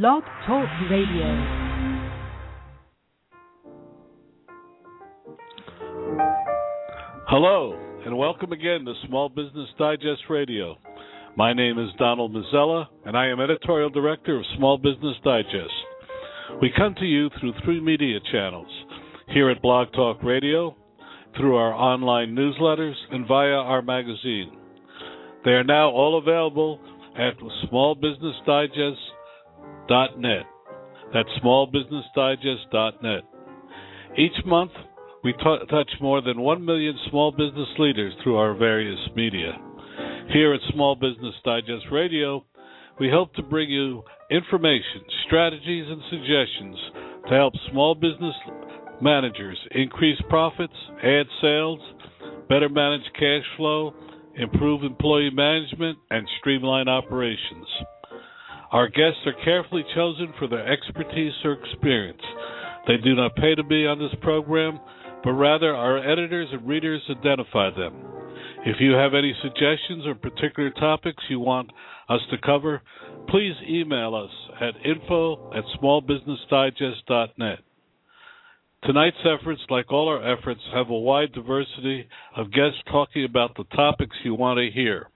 Blog Talk Radio. Hello, and welcome again to Small Business Digest Radio. My name is Donald Mazzella, and I am editorial director of Small Business Digest. We come to you through three media channels here at Blog Talk Radio, through our online newsletters, and via our magazine. They are now all available at smallbusinessdigest.net. That's smallbusinessdigest.net. Each month, we t- touch more than 1 million small business leaders through our various media. Here at Small Business Digest Radio, we hope to bring you information, strategies, and suggestions to help small business managers increase profits, add sales, better manage cash flow, improve employee management, and streamline operations. Our guests are carefully chosen for their expertise or experience. They do not pay to be on this program, but rather our editors and readers identify them. If you have any suggestions or particular topics you want us to cover, please email us at info at smallbusinessdigest.net. Tonight's efforts, like all our efforts, have a wide diversity of guests talking about the topics you want to hear.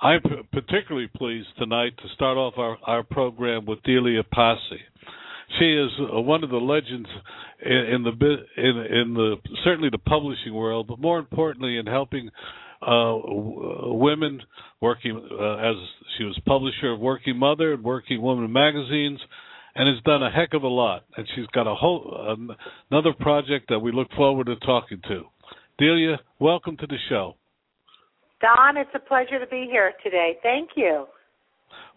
I'm particularly pleased tonight to start off our, our program with Delia Passi. She is uh, one of the legends in, in the in, in the certainly the publishing world, but more importantly in helping uh, w- women working uh, as she was publisher of Working Mother and Working Woman magazines and has done a heck of a lot. And she's got a whole another project that we look forward to talking to. Delia, welcome to the show. Don, it's a pleasure to be here today. Thank you.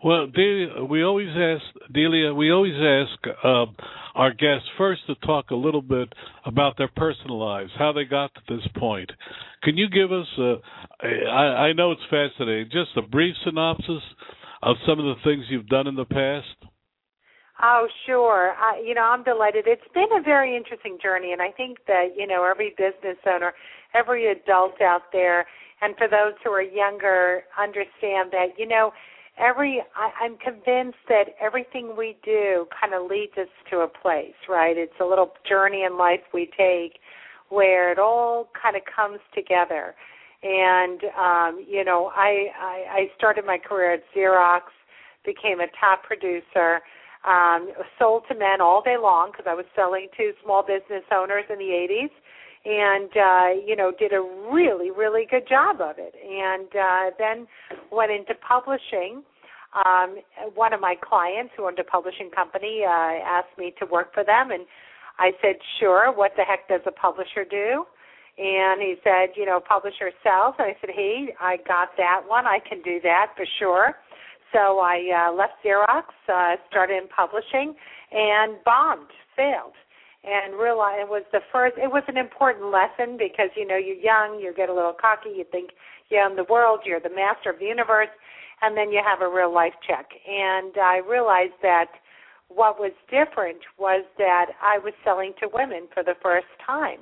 Well, Delia, we always ask Delia. We always ask uh, our guests first to talk a little bit about their personal lives, how they got to this point. Can you give us? A, I, I know it's fascinating. Just a brief synopsis of some of the things you've done in the past. Oh, sure. I, you know, I'm delighted. It's been a very interesting journey, and I think that you know every business owner, every adult out there, and for those who are younger, understand that you know every. I, I'm convinced that everything we do kind of leads us to a place, right? It's a little journey in life we take where it all kind of comes together. And um, you know, I, I I started my career at Xerox, became a top producer um, sold to men all day long because I was selling to small business owners in the 80s and uh you know did a really really good job of it. And uh then went into publishing. Um one of my clients who owned a publishing company uh asked me to work for them and I said sure what the heck does a publisher do? And he said you know publisher sells. And I said hey I got that one. I can do that for sure. So I uh, left Xerox, uh, started in publishing, and bombed, failed, and realized it was the first. It was an important lesson because you know you're young, you get a little cocky, you think you own the world, you're the master of the universe, and then you have a real life check. And I realized that what was different was that I was selling to women for the first time.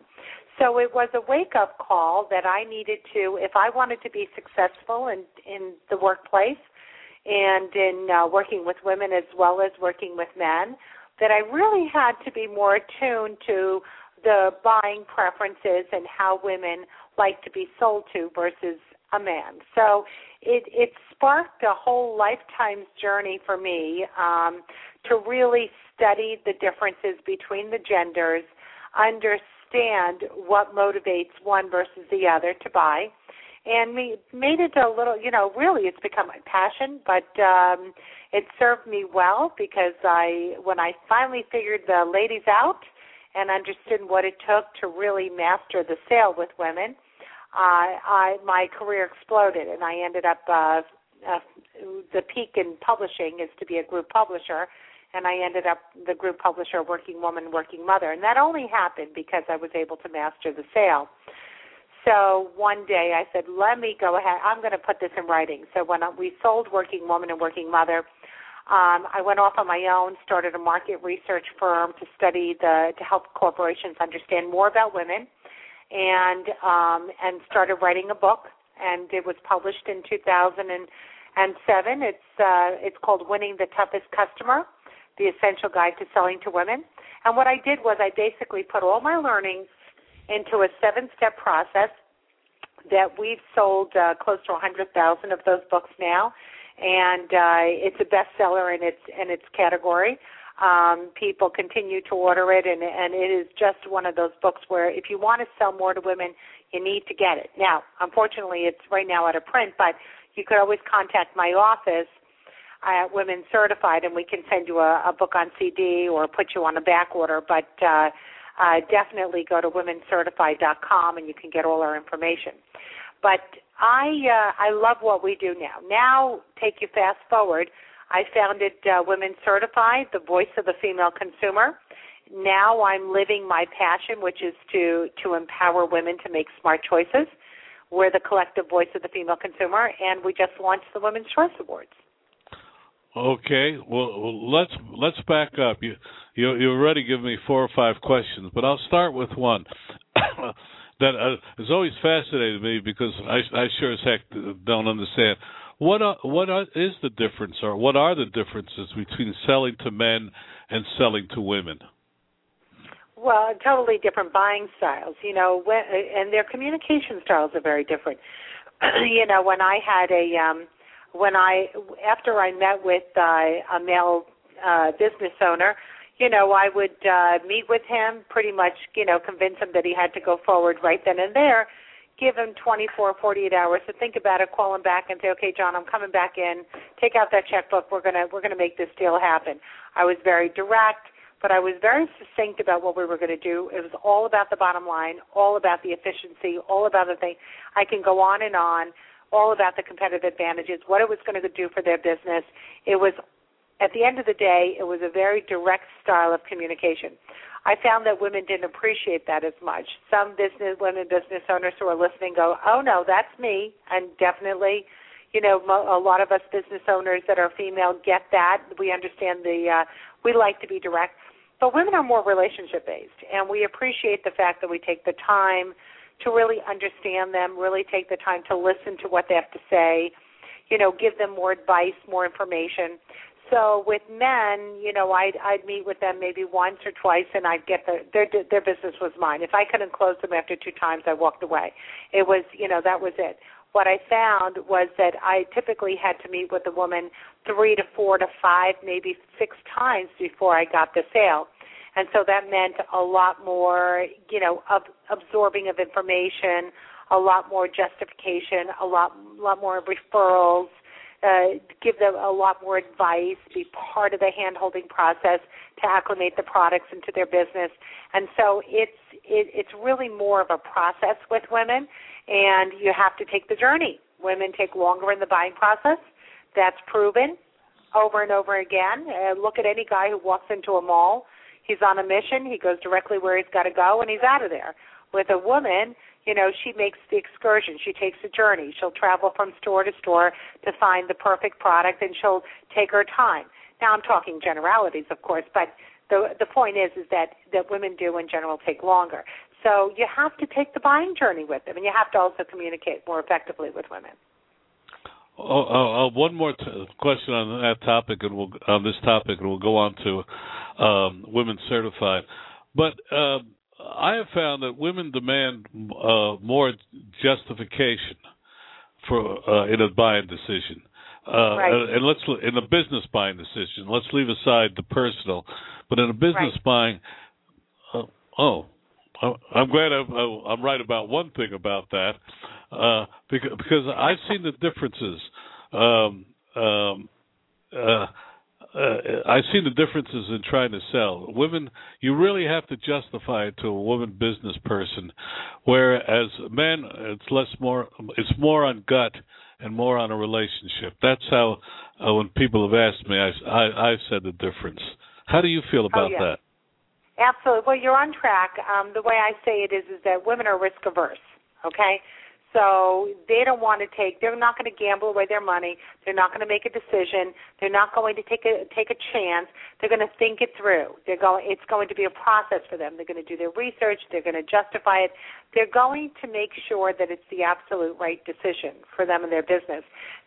So it was a wake up call that I needed to, if I wanted to be successful in in the workplace and in uh, working with women as well as working with men, that I really had to be more attuned to the buying preferences and how women like to be sold to versus a man. So it it sparked a whole lifetime's journey for me um, to really study the differences between the genders, understand what motivates one versus the other to buy, and we made it a little you know really it's become my passion but um it served me well because i when i finally figured the ladies out and understood what it took to really master the sale with women uh i my career exploded and i ended up uh, uh the peak in publishing is to be a group publisher and I ended up the group publisher Working Woman Working Mother. And that only happened because I was able to master the sale so one day I said, let me go ahead. I'm going to put this in writing. So when we sold Working Woman and Working Mother, um, I went off on my own, started a market research firm to study the to help corporations understand more about women, and um, and started writing a book. And it was published in 2000 and And seven, it's uh, it's called Winning the Toughest Customer: The Essential Guide to Selling to Women. And what I did was I basically put all my learnings into a seven-step process that we've sold uh, close to 100,000 of those books now, and uh, it's a bestseller in its in its category. Um, people continue to order it, and, and it is just one of those books where if you want to sell more to women, you need to get it. Now, unfortunately, it's right now out of print, but you could always contact my office at Women Certified, and we can send you a, a book on CD or put you on a back order. But uh, uh, definitely go to womencertified.com, and you can get all our information. But I uh, I love what we do now. Now, take you fast forward. I founded uh, Women Certified, the voice of the female consumer. Now I'm living my passion, which is to to empower women to make smart choices. We're the collective voice of the female consumer, and we just launched the Women's Choice Awards. Okay, well let's let's back up. You you you already given me four or five questions, but I'll start with one that uh, has always fascinated me because I I sure as heck don't understand what are, what are, is the difference or what are the differences between selling to men and selling to women? Well, totally different buying styles, you know, when, and their communication styles are very different. you know, when I had a um when I after I met with uh, a male uh business owner, you know, I would uh meet with him pretty much, you know, convince him that he had to go forward right then and there. Give him 24, 48 hours to think about it, call him back and say, "Okay, John, I'm coming back in. Take out that checkbook. We're to we're to make this deal happen." I was very direct but I was very succinct about what we were going to do. It was all about the bottom line, all about the efficiency, all about the thing. I can go on and on, all about the competitive advantages, what it was going to do for their business. It was, at the end of the day, it was a very direct style of communication. I found that women didn't appreciate that as much. Some business women business owners who are listening go, "Oh no, that's me," and definitely you know a lot of us business owners that are female get that we understand the uh we like to be direct but women are more relationship based, and we appreciate the fact that we take the time to really understand them, really take the time to listen to what they have to say, you know, give them more advice, more information. So with men, you know, I'd I'd meet with them maybe once or twice, and I'd get the their their business was mine. If I couldn't close them after two times, I walked away. It was, you know, that was it what I found was that I typically had to meet with a woman three to four to five, maybe six times before I got the sale. And so that meant a lot more, you know, of absorbing of information, a lot more justification, a lot, lot more referrals, uh, give them a lot more advice, be part of the hand-holding process to acclimate the products into their business. And so it's it, it's really more of a process with women and you have to take the journey. Women take longer in the buying process. That's proven over and over again. Uh, look at any guy who walks into a mall. He's on a mission. He goes directly where he's got to go, and he's out of there. With a woman, you know, she makes the excursion. She takes the journey. She'll travel from store to store to find the perfect product, and she'll take her time. Now, I'm talking generalities, of course, but the the point is is that that women do in general take longer. So you have to take the buying journey with them, and you have to also communicate more effectively with women. Oh, oh, oh one more t- question on that topic, and we'll on this topic, and we'll go on to um, women certified. But uh, I have found that women demand uh, more justification for uh, in a buying decision. Uh, right. and let's in a business buying decision. Let's leave aside the personal, but in a business right. buying, uh, oh, I'm glad I'm, I'm right about one thing about that, uh, because, because I've seen the differences. Um, um, uh, I've seen the differences in trying to sell. Women, you really have to justify it to a woman business person, whereas men, it's less more, it's more on gut and more on a relationship. That's how, uh, when people have asked me, I, I, I've said the difference. How do you feel about oh, yeah. that? Absolutely. Well, you're on track. Um, the way I say it is, is that women are risk averse. Okay, so they don't want to take. They're not going to gamble away their money. They're not going to make a decision. They're not going to take a take a chance. They're going to think it through. They're going. It's going to be a process for them. They're going to do their research. They're going to justify it. They're going to make sure that it's the absolute right decision for them and their business.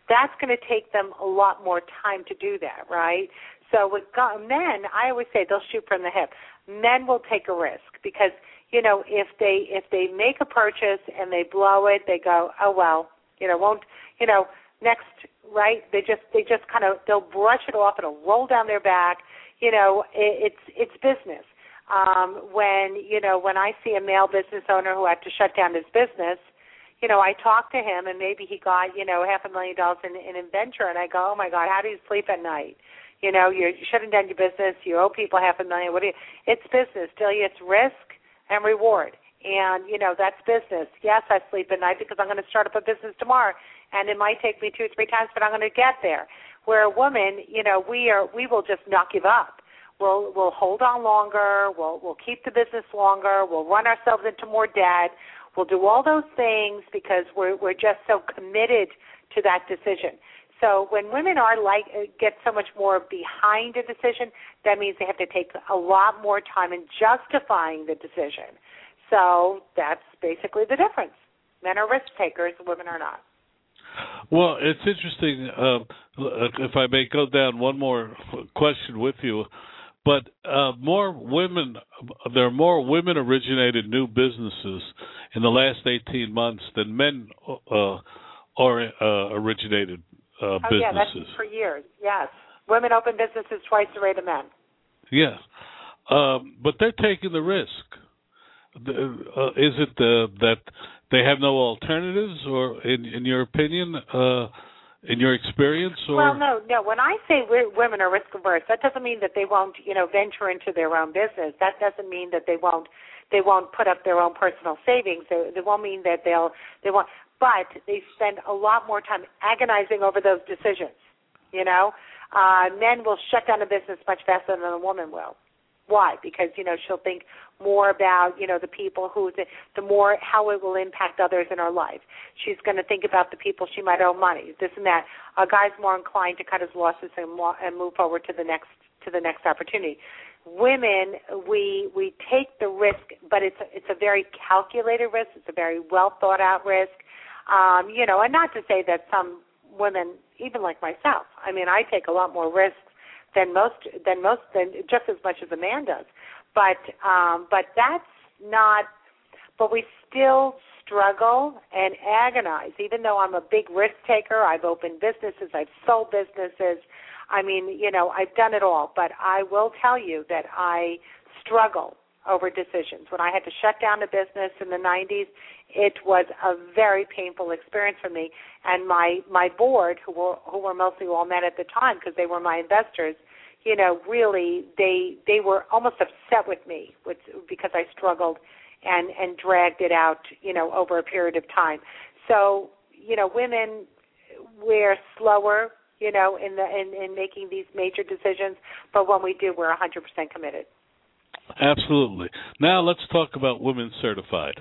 that's going to take them a lot more time to do that, right? So with men, I always say they'll shoot from the hip. Men will take a risk because you know if they if they make a purchase and they blow it, they go, oh well, you know, won't you know next right? They just they just kind of they'll brush it off. and It'll roll down their back. You know, it, it's it's business. Um, when you know when I see a male business owner who had to shut down his business, you know, I talk to him and maybe he got you know half a million dollars in, in inventor, and I go, oh my God, how do you sleep at night? You know, you're shutting down your business. You owe people half a million. What do you? It's business. Delia, it's risk and reward. And you know that's business. Yes, I sleep at night because I'm going to start up a business tomorrow, and it might take me two or three times, but I'm going to get there. Where a woman, you know, we are we will just not give up. We'll we'll hold on longer. We'll we'll keep the business longer. We'll run ourselves into more debt. We'll do all those things because we're we're just so committed to that decision. So when women are like uh, get so much more behind a decision, that means they have to take a lot more time in justifying the decision. So that's basically the difference. Men are risk takers, women are not. Well, it's interesting. Uh, if I may go down one more question with you, but uh, more women, there are more women-originated new businesses in the last 18 months than men uh, are uh, originated uh, oh, businesses. yeah, that's for years. Yes, women open businesses twice the rate of men. Yes, um, but they're taking the risk. Uh, is it the, that they have no alternatives, or in, in your opinion, uh, in your experience? Or? Well, no, no. When I say women are risk averse, that doesn't mean that they won't, you know, venture into their own business. That doesn't mean that they won't they won't put up their own personal savings. They, they won't mean that they'll they won't but they spend a lot more time agonizing over those decisions. You know, uh, men will shut down a business much faster than a woman will. Why? Because you know she'll think more about you know the people who the, the more how it will impact others in her life. She's going to think about the people she might owe money, this and that. A guy's more inclined to cut his losses and, and move forward to the next to the next opportunity. Women, we we take the risk, but it's a, it's a very calculated risk. It's a very well thought out risk. Um, you know, and not to say that some women, even like myself, I mean, I take a lot more risks than most than most than just as much as a man does. But um, but that's not. But we still struggle and agonize. Even though I'm a big risk taker, I've opened businesses, I've sold businesses. I mean, you know, I've done it all. But I will tell you that I struggle over decisions. When I had to shut down a business in the 90s, it was a very painful experience for me. And my my board, who were who were mostly all men at the time because they were my investors, you know, really they they were almost upset with me, with because I struggled and and dragged it out, you know, over a period of time. So you know, women we're slower, you know, in the in, in making these major decisions, but when we do, we're 100% committed. Absolutely. Now let's talk about Women Certified.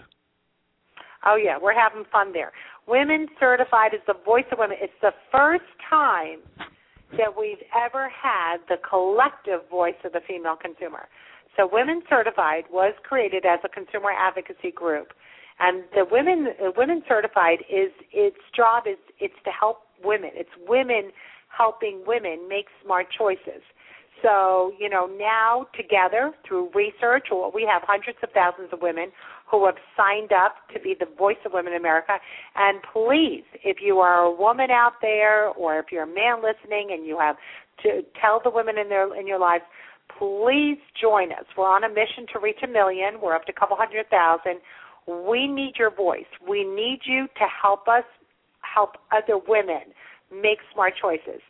Oh yeah, we're having fun there. Women Certified is the voice of women. It's the first time that we've ever had the collective voice of the female consumer. So Women Certified was created as a consumer advocacy group. And the women uh, women certified is its job is it's to help women. It's women helping women make smart choices. So, you know, now together through research, we have hundreds of thousands of women who have signed up to be the voice of women in America. And please, if you are a woman out there, or if you're a man listening, and you have to tell the women in their in your lives, please join us. We're on a mission to reach a million. We're up to a couple hundred thousand. We need your voice. We need you to help us help other women make smart choices.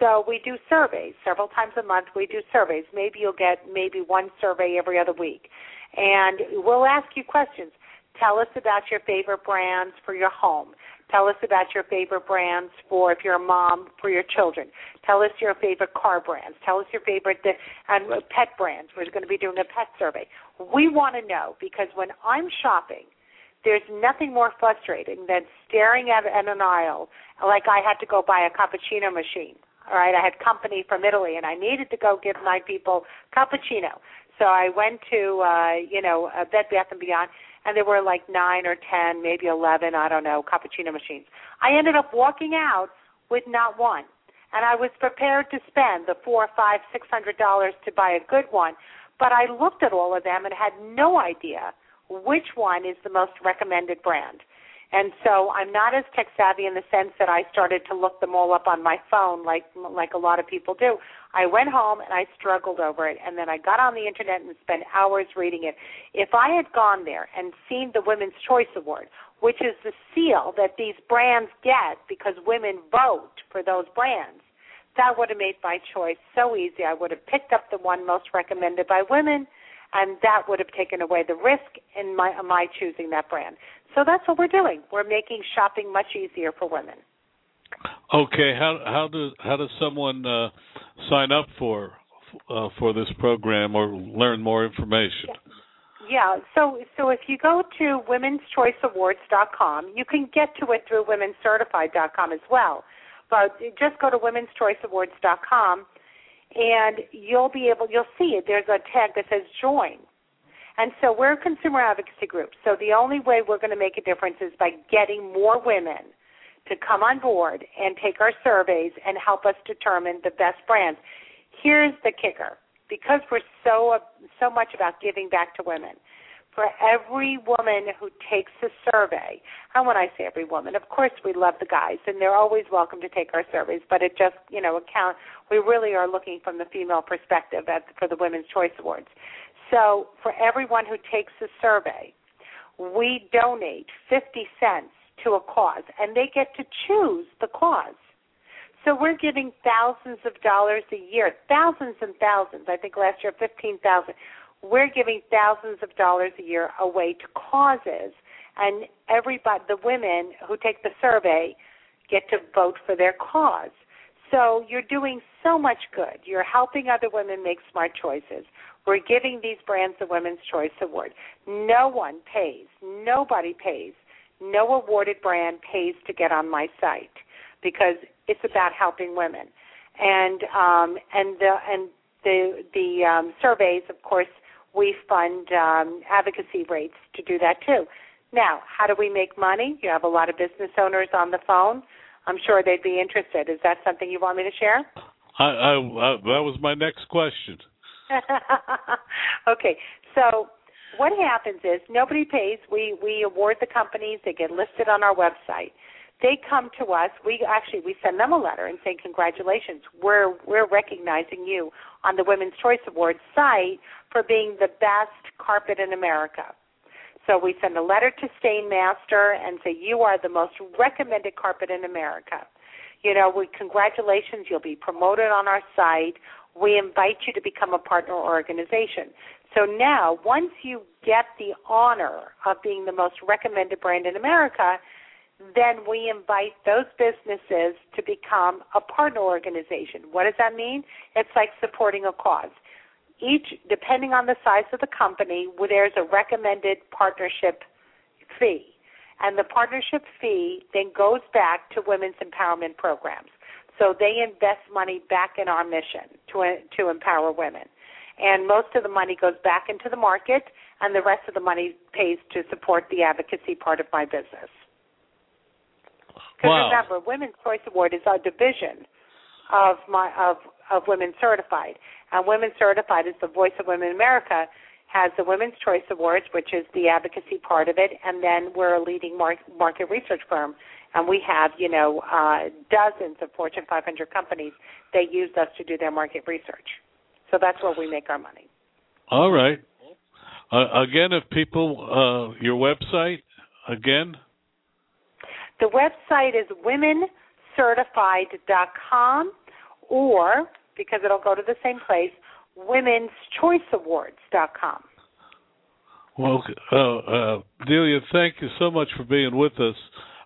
So we do surveys several times a month. We do surveys. Maybe you'll get maybe one survey every other week, and we'll ask you questions. Tell us about your favorite brands for your home. Tell us about your favorite brands for if you're a mom for your children. Tell us your favorite car brands. Tell us your favorite uh, and pet brands. We're going to be doing a pet survey. We want to know because when I'm shopping, there's nothing more frustrating than staring at an aisle like I had to go buy a cappuccino machine all right, I had company from Italy, and I needed to go give my people cappuccino. So I went to, uh, you know, a Bed Bath and Beyond, and there were like nine or ten, maybe eleven, I don't know, cappuccino machines. I ended up walking out with not one. And I was prepared to spend the four, five, six hundred dollars to buy a good one, but I looked at all of them and had no idea which one is the most recommended brand. And so I'm not as tech savvy in the sense that I started to look them all up on my phone like like a lot of people do. I went home and I struggled over it and then I got on the internet and spent hours reading it. If I had gone there and seen the Women's Choice Award, which is the seal that these brands get because women vote for those brands, that would have made my choice so easy. I would have picked up the one most recommended by women and that would have taken away the risk in my my choosing that brand. So that's what we're doing. We're making shopping much easier for women. Okay, how how does how does someone uh, sign up for uh, for this program or learn more information? Yeah. yeah. So so if you go to womenschoiceawards.com, you can get to it through womenscertified.com as well. But just go to womenschoiceawards.com and you'll be able you'll see it. There's a tag that says join. And so we're a consumer advocacy group. So the only way we're going to make a difference is by getting more women to come on board and take our surveys and help us determine the best brands. Here's the kicker. Because we're so so much about giving back to women, for every woman who takes the survey, and when I say every woman, of course we love the guys, and they're always welcome to take our surveys, but it just, you know, account, we really are looking from the female perspective at, for the Women's Choice Awards. So for everyone who takes the survey, we donate 50 cents to a cause, and they get to choose the cause. So we're giving thousands of dollars a year, thousands and thousands. I think last year 15,000 we're giving thousands of dollars a year away to causes, and everybody, the women who take the survey, get to vote for their cause. So you're doing so much good. You're helping other women make smart choices. We're giving these brands the Women's Choice Award. No one pays, nobody pays, no awarded brand pays to get on my site because it's about helping women. And um, and the and the the um, surveys, of course, we fund um, advocacy rates to do that too. Now, how do we make money? You have a lot of business owners on the phone. I'm sure they'd be interested. Is that something you want me to share? I, I, I that was my next question. okay, so what happens is nobody pays. We we award the companies. They get listed on our website they come to us. We actually we send them a letter and say congratulations. We're we're recognizing you on the Women's Choice Awards site for being the best carpet in America. So we send a letter to Stainmaster and say you are the most recommended carpet in America. You know, we congratulations, you'll be promoted on our site. We invite you to become a partner organization. So now, once you get the honor of being the most recommended brand in America, then we invite those businesses to become a partner organization. What does that mean? It's like supporting a cause. Each, depending on the size of the company, there's a recommended partnership fee. And the partnership fee then goes back to women's empowerment programs. So they invest money back in our mission to, to empower women. And most of the money goes back into the market, and the rest of the money pays to support the advocacy part of my business. Because wow. remember, Women's Choice Award is our division of my of of Women Certified, and Women Certified is the voice of Women in America. Has the Women's Choice Awards, which is the advocacy part of it, and then we're a leading mar- market research firm, and we have you know uh, dozens of Fortune 500 companies. They use us to do their market research, so that's where we make our money. All right. Uh, again, if people, uh, your website again. The website is womencertified.com, or, because it'll go to the same place, womenschoiceawards.com. Well, uh, uh, Delia, thank you so much for being with us.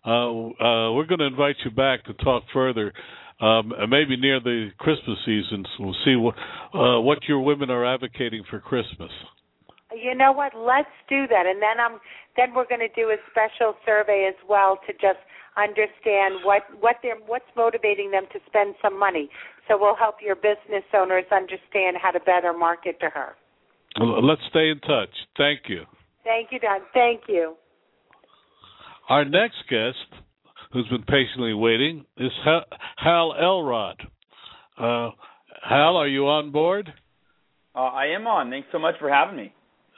Uh, uh, we're going to invite you back to talk further, um, maybe near the Christmas season. So we'll see what uh, what your women are advocating for Christmas. You know what? Let's do that, and then I'm then we're going to do a special survey as well to just understand what what they're what's motivating them to spend some money. So we'll help your business owners understand how to better market to her. Let's stay in touch. Thank you. Thank you, Don. Thank you. Our next guest who's been patiently waiting, is Hal Elrod. Uh, Hal, are you on board? Uh, I am on. Thanks so much for having me.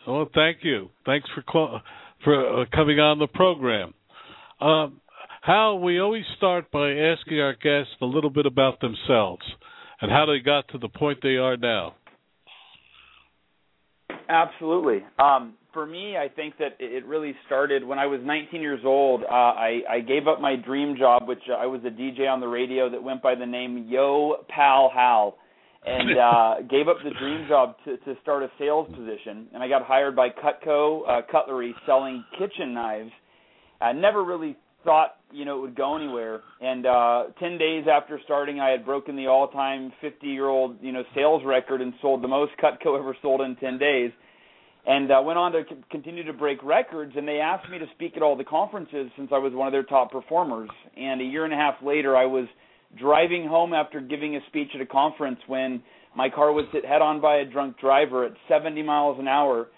Oh, thank you. Thanks for cl- for uh, coming on the program. Um, Hal, we always start by asking our guests a little bit about themselves and how they got to the point they are now. Absolutely. Um, for me, I think that it really started when I was 19 years old. Uh, I, I gave up my dream job, which uh, I was a DJ on the radio that went by the name Yo Pal Hal, and uh, gave up the dream job to, to start a sales position. And I got hired by Cutco uh, Cutlery selling kitchen knives. I never really thought you know it would go anywhere. And uh, ten days after starting, I had broken the all-time 50-year-old you know sales record and sold the most Cutco ever sold in ten days and uh, went on to c- continue to break records. And they asked me to speak at all the conferences since I was one of their top performers. And a year and a half later, I was driving home after giving a speech at a conference when my car was hit head on by a drunk driver at 70 miles an hour,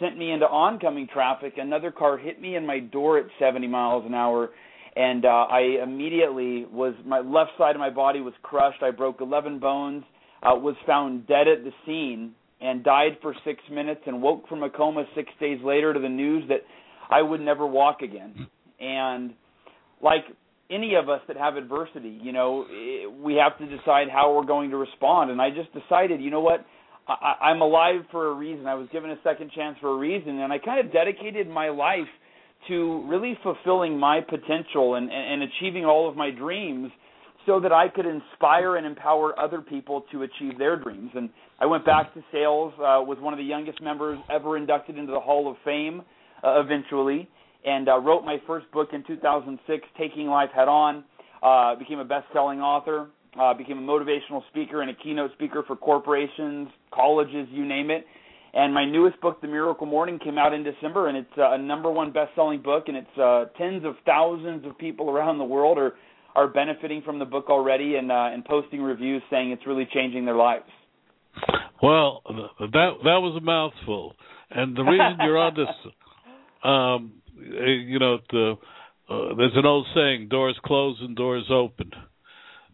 sent me into oncoming traffic. Another car hit me in my door at 70 miles an hour. And uh, I immediately was my left side of my body was crushed. I broke 11 bones. Uh, was found dead at the scene and died for six minutes and woke from a coma six days later to the news that I would never walk again. And like any of us that have adversity, you know, we have to decide how we're going to respond. And I just decided, you know what? I, I'm alive for a reason. I was given a second chance for a reason, and I kind of dedicated my life to really fulfilling my potential and, and, and achieving all of my dreams so that I could inspire and empower other people to achieve their dreams. And I went back to sales, uh, was one of the youngest members ever inducted into the Hall of Fame uh, eventually, and uh, wrote my first book in 2006, Taking Life Head On. Uh, became a best-selling author, uh, became a motivational speaker and a keynote speaker for corporations, colleges, you name it. And my newest book, The Miracle Morning, came out in December, and it's uh, a number one best-selling book, and it's uh, tens of thousands of people around the world are are benefiting from the book already and uh, and posting reviews saying it's really changing their lives. Well, that that was a mouthful, and the reason you're on this, um, you know, the, uh, there's an old saying: doors close and doors open.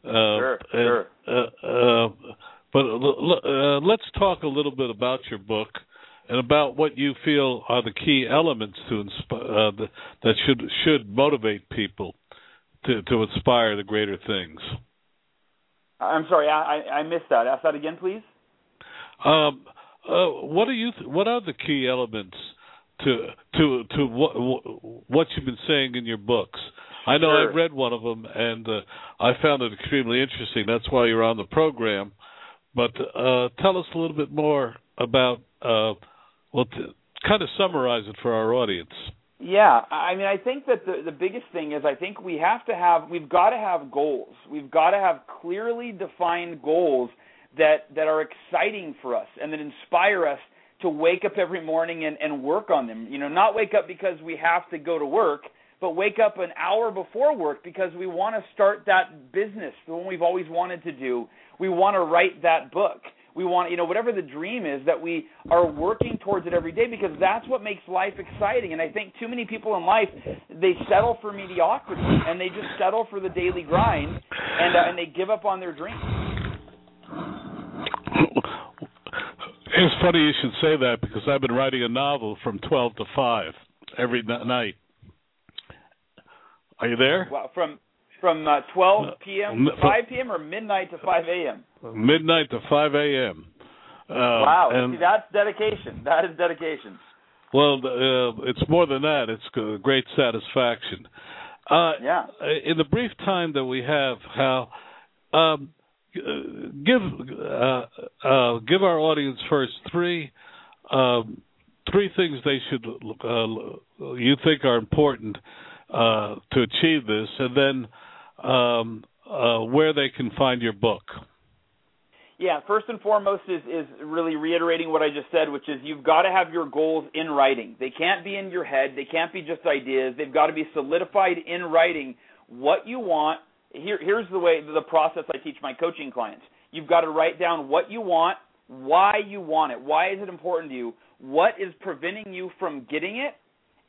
Uh, sure, sure. Uh, uh, but uh, let's talk a little bit about your book and about what you feel are the key elements to insp- uh, that should should motivate people to to inspire the greater things. I'm sorry, I I missed that. Ask that again, please. Um, uh, what are you? Th- what are the key elements to to to what what you've been saying in your books? I know sure. I've read one of them and uh, I found it extremely interesting. That's why you're on the program. But uh, tell us a little bit more about. Uh, well, to kind of summarize it for our audience. Yeah, I mean, I think that the the biggest thing is I think we have to have we've got to have goals. We've got to have clearly defined goals that that are exciting for us and that inspire us to wake up every morning and and work on them. You know, not wake up because we have to go to work, but wake up an hour before work because we want to start that business, the one we've always wanted to do. We want to write that book we want you know whatever the dream is that we are working towards it every day because that's what makes life exciting and i think too many people in life they settle for mediocrity and they just settle for the daily grind and uh, and they give up on their dreams it's funny you should say that because i've been writing a novel from 12 to 5 every night are you there well from from uh, 12 p.m. to 5 p.m. or midnight to 5 a.m. Midnight to 5 a.m. Uh, wow, and, See, that's dedication. That is dedication. Well, uh, it's more than that. It's great satisfaction. Uh, yeah. In the brief time that we have, Hal, um, give uh, uh, give our audience first three um, three things they should uh, you think are important uh, to achieve this, and then um, uh, where they can find your book. Yeah, first and foremost is is really reiterating what I just said, which is you've got to have your goals in writing. They can't be in your head. They can't be just ideas. They've got to be solidified in writing. What you want. Here, here's the way the process I teach my coaching clients. You've got to write down what you want, why you want it, why is it important to you, what is preventing you from getting it,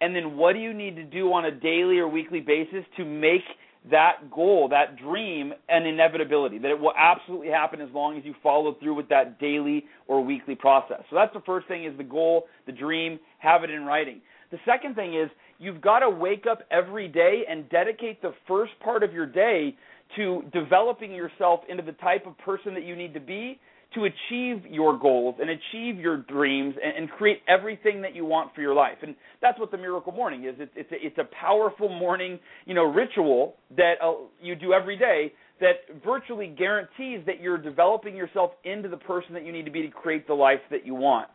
and then what do you need to do on a daily or weekly basis to make that goal, that dream, an inevitability, that it will absolutely happen as long as you follow through with that daily or weekly process. So that's the first thing is the goal, the dream, have it in writing. The second thing is you've got to wake up every day and dedicate the first part of your day to developing yourself into the type of person that you need to be to achieve your goals and achieve your dreams and, and, create everything that you want for your life. And that's what the miracle morning is. It's it's a, it's a powerful morning, you know, ritual that uh, you do every day that virtually guarantees that you're developing yourself into the person that you need to be to create the life that you want.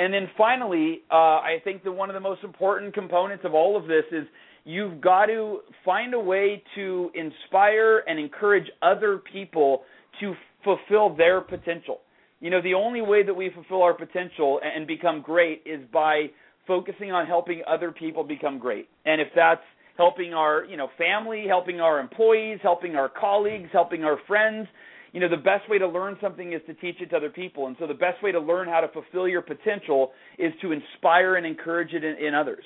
And then finally, uh, I think that one of the most important components of all of this is you've got to find a way to inspire and encourage other people to fulfill their potential. You know, the only way that we fulfill our potential and become great is by focusing on helping other people become great. And if that's helping our, you know, family, helping our employees, helping our colleagues, helping our friends, you know, the best way to learn something is to teach it to other people. And so the best way to learn how to fulfill your potential is to inspire and encourage it in, in others.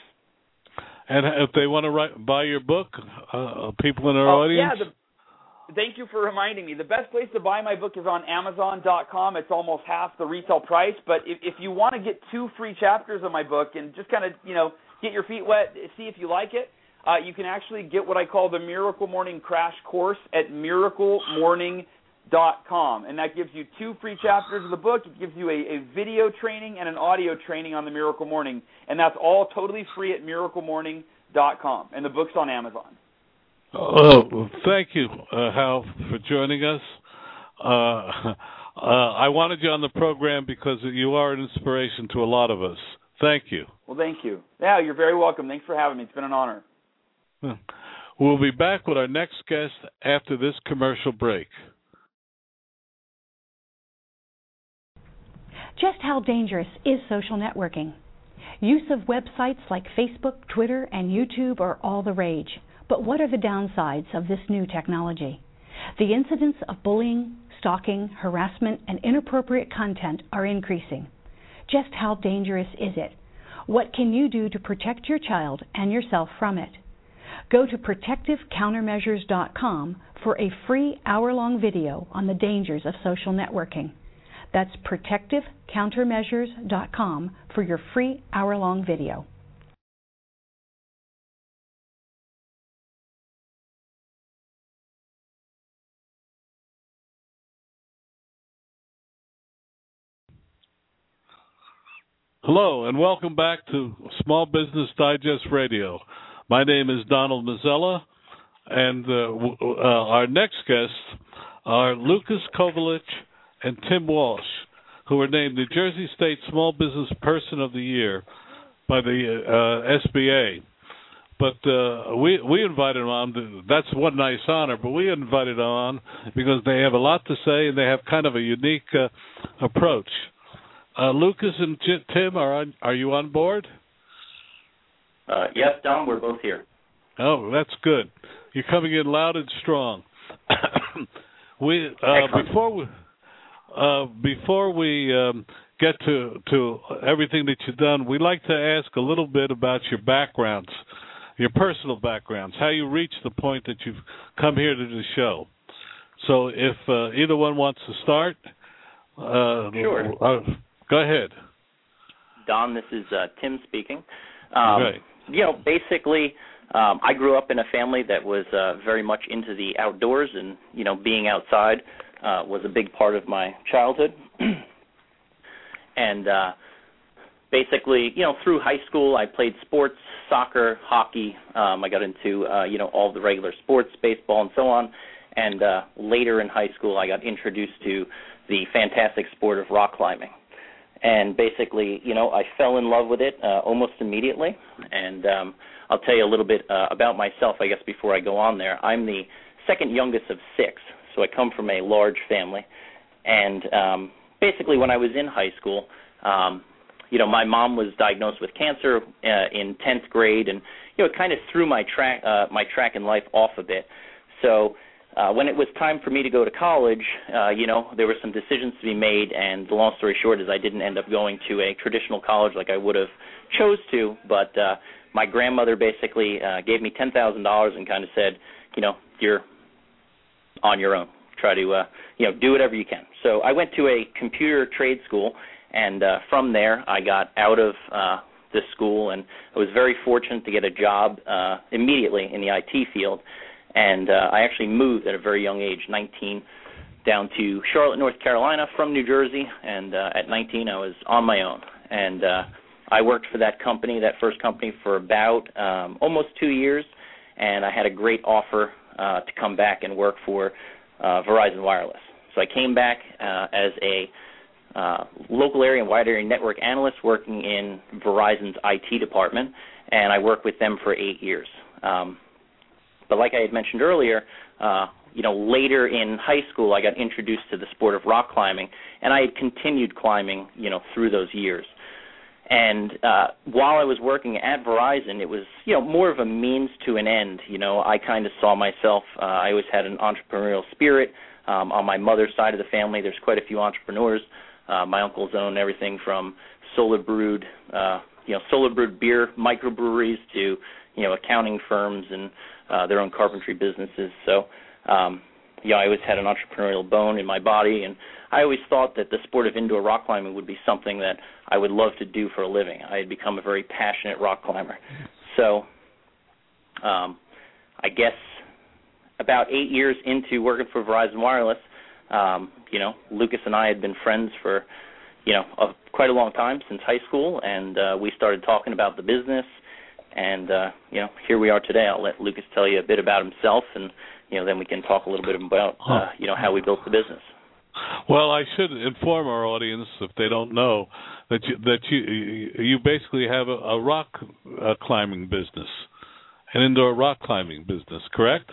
And if they want to write, buy your book, uh, people in our oh, audience. Yeah, the, thank you for reminding me. The best place to buy my book is on Amazon.com. It's almost half the retail price. But if, if you want to get two free chapters of my book and just kind of you know get your feet wet, see if you like it, uh, you can actually get what I call the Miracle Morning Crash Course at Miracle miraclemorning.com, and that gives you two free chapters of the book. It gives you a, a video training and an audio training on the Miracle Morning, and that's all totally free at miraclemorning.com. And the book's on Amazon. Oh, thank you, uh, Hal, for joining us. Uh, uh, I wanted you on the program because you are an inspiration to a lot of us. Thank you. Well, thank you. Yeah, you're very welcome. Thanks for having me. It's been an honor. We'll be back with our next guest after this commercial break. Just how dangerous is social networking? Use of websites like Facebook, Twitter, and YouTube are all the rage. But what are the downsides of this new technology? The incidents of bullying, stalking, harassment, and inappropriate content are increasing. Just how dangerous is it? What can you do to protect your child and yourself from it? Go to protectivecountermeasures.com for a free hour long video on the dangers of social networking. That's protectivecountermeasures.com for your free hour long video. Hello, and welcome back to Small Business Digest Radio. My name is Donald Mazzella, and uh, uh, our next guests are Lucas Kovalcik and Tim Walsh, who were named New Jersey State Small Business Person of the Year by the uh, SBA. But uh, we we invited them on. To, that's one nice honor, but we invited them on because they have a lot to say and they have kind of a unique uh, approach. Uh, Lucas and Tim, are on, are you on board? Uh, yes, Don, we're both here. Oh, that's good. You're coming in loud and strong. we uh, before we uh, before we um, get to to everything that you've done, we'd like to ask a little bit about your backgrounds, your personal backgrounds, how you reached the point that you've come here to the show. So, if uh, either one wants to start, uh, sure. Uh, Go ahead. Don, this is uh, Tim speaking. Um, right. You know, basically, um, I grew up in a family that was uh, very much into the outdoors, and you know, being outside uh, was a big part of my childhood. and uh, basically, you know, through high school, I played sports, soccer, hockey. Um, I got into uh, you know all the regular sports, baseball, and so on. And uh, later in high school, I got introduced to the fantastic sport of rock climbing and basically, you know, I fell in love with it uh, almost immediately. And um, I'll tell you a little bit uh, about myself, I guess, before I go on there. I'm the second youngest of six, so I come from a large family. And um, basically, when I was in high school, um, you know, my mom was diagnosed with cancer uh, in 10th grade, and you know, it kind of threw my track uh, my track in life off a bit. So uh, when it was time for me to go to college, uh, you know, there were some decisions to be made, and the long story short is I didn't end up going to a traditional college like I would have chose to. But uh, my grandmother basically uh, gave me ten thousand dollars and kind of said, you know, you're on your own. Try to uh, you know do whatever you can. So I went to a computer trade school, and uh, from there I got out of uh, this school, and I was very fortunate to get a job uh, immediately in the IT field. And uh, I actually moved at a very young age, 19, down to Charlotte, North Carolina from New Jersey. And uh, at 19, I was on my own. And uh, I worked for that company, that first company, for about um, almost two years. And I had a great offer uh, to come back and work for uh, Verizon Wireless. So I came back uh, as a uh, local area and wide area network analyst working in Verizon's IT department, and I worked with them for eight years. Um, but like I had mentioned earlier, uh, you know, later in high school, I got introduced to the sport of rock climbing, and I had continued climbing, you know, through those years. And uh, while I was working at Verizon, it was, you know, more of a means to an end. You know, I kind of saw myself. Uh, I always had an entrepreneurial spirit. Um, on my mother's side of the family, there's quite a few entrepreneurs. Uh, my uncles own everything from solar brewed, uh, you know, solar brewed beer microbreweries to, you know, accounting firms and uh, their own carpentry businesses. So, um, yeah, I always had an entrepreneurial bone in my body, and I always thought that the sport of indoor rock climbing would be something that I would love to do for a living. I had become a very passionate rock climber. So, um, I guess about eight years into working for Verizon Wireless, um, you know, Lucas and I had been friends for, you know, a, quite a long time since high school, and uh, we started talking about the business. And uh, you know, here we are today. I'll let Lucas tell you a bit about himself, and you know, then we can talk a little bit about uh, you know how we built the business. Well, I should inform our audience if they don't know that you, that you you basically have a, a rock uh, climbing business, an indoor rock climbing business, correct?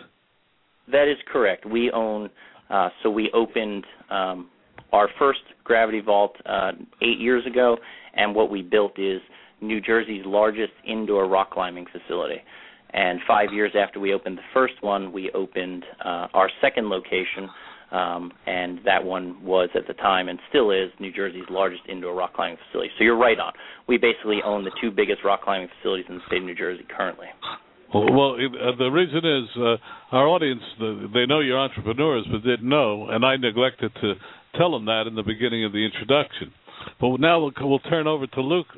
That is correct. We own uh, so we opened um, our first gravity vault uh, eight years ago, and what we built is New Jersey's largest indoor rock climbing facility. And five years after we opened the first one, we opened uh, our second location, um, and that one was at the time and still is New Jersey's largest indoor rock climbing facility. So you're right on. We basically own the two biggest rock climbing facilities in the state of New Jersey currently. Well, uh, the reason is uh, our audience, they know you're entrepreneurs, but didn't know, and I neglected to tell them that in the beginning of the introduction. But now we'll, we'll turn over to Luke,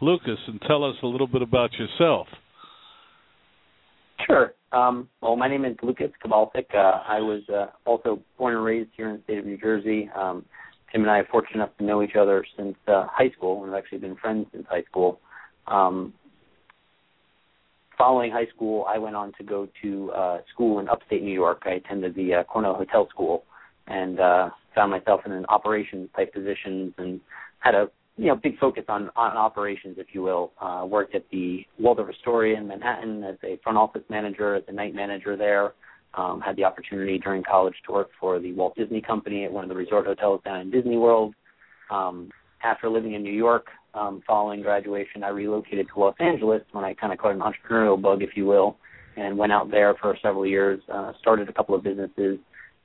Lucas and tell us a little bit about yourself. Sure. Um, well, my name is Lucas Kovalcik. Uh, I was uh, also born and raised here in the state of New Jersey. Um, Tim and I are fortunate enough to know each other since uh, high school. We've actually been friends since high school. Um, following high school, I went on to go to uh, school in upstate New York. I attended the uh, Cornell Hotel School and uh, found myself in an operations type positions and had a you know big focus on on operations, if you will. Uh, worked at the Waldorf Astoria in Manhattan as a front office manager, as a night manager there. Um, had the opportunity during college to work for the Walt Disney Company at one of the resort hotels down in Disney World. Um, after living in New York, um, following graduation, I relocated to Los Angeles when I kind of caught an entrepreneurial bug, if you will, and went out there for several years. Uh, started a couple of businesses.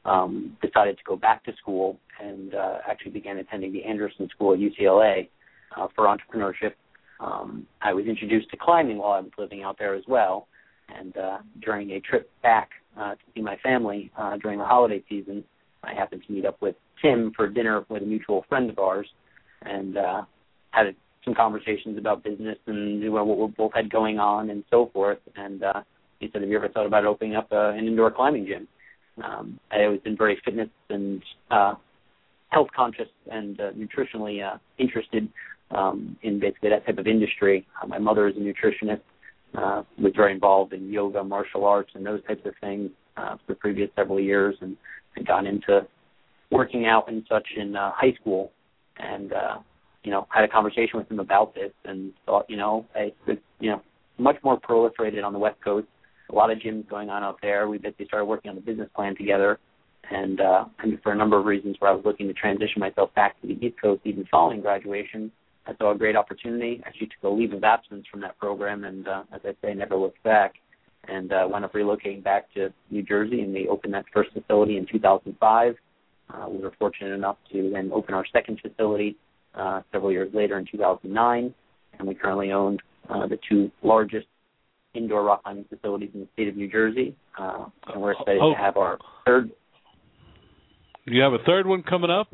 Um, decided to go back to school and uh, actually began attending the Anderson School at UCLA uh, for entrepreneurship. Um, I was introduced to climbing while I was living out there as well. And uh, during a trip back uh, to see my family uh, during the holiday season, I happened to meet up with Tim for dinner with a mutual friend of ours, and uh, had some conversations about business and what we both had going on and so forth. And uh, he said, "Have you ever thought about opening up uh, an indoor climbing gym?" Um, I always been very fitness and uh, health conscious and uh, nutritionally uh, interested um, in basically that type of industry. Uh, my mother is a nutritionist. Uh, was very involved in yoga, martial arts, and those types of things uh, for the previous several years, and had gone into working out and such in uh, high school. And uh, you know, had a conversation with him about this and thought, you know, it's you know, much more proliferated on the West Coast. A lot of gyms going on out there. We basically started working on the business plan together, and uh, and for a number of reasons, where I was looking to transition myself back to the East Coast, even following graduation, I saw a great opportunity. I actually, took a leave of absence from that program, and uh, as I say, never looked back. And uh, wound up relocating back to New Jersey, and we opened that first facility in 2005. Uh, we were fortunate enough to then open our second facility uh, several years later in 2009, and we currently own uh, the two largest indoor rock climbing facilities in the state of New Jersey, uh, and we're excited oh. to have our third. You have a third one coming up.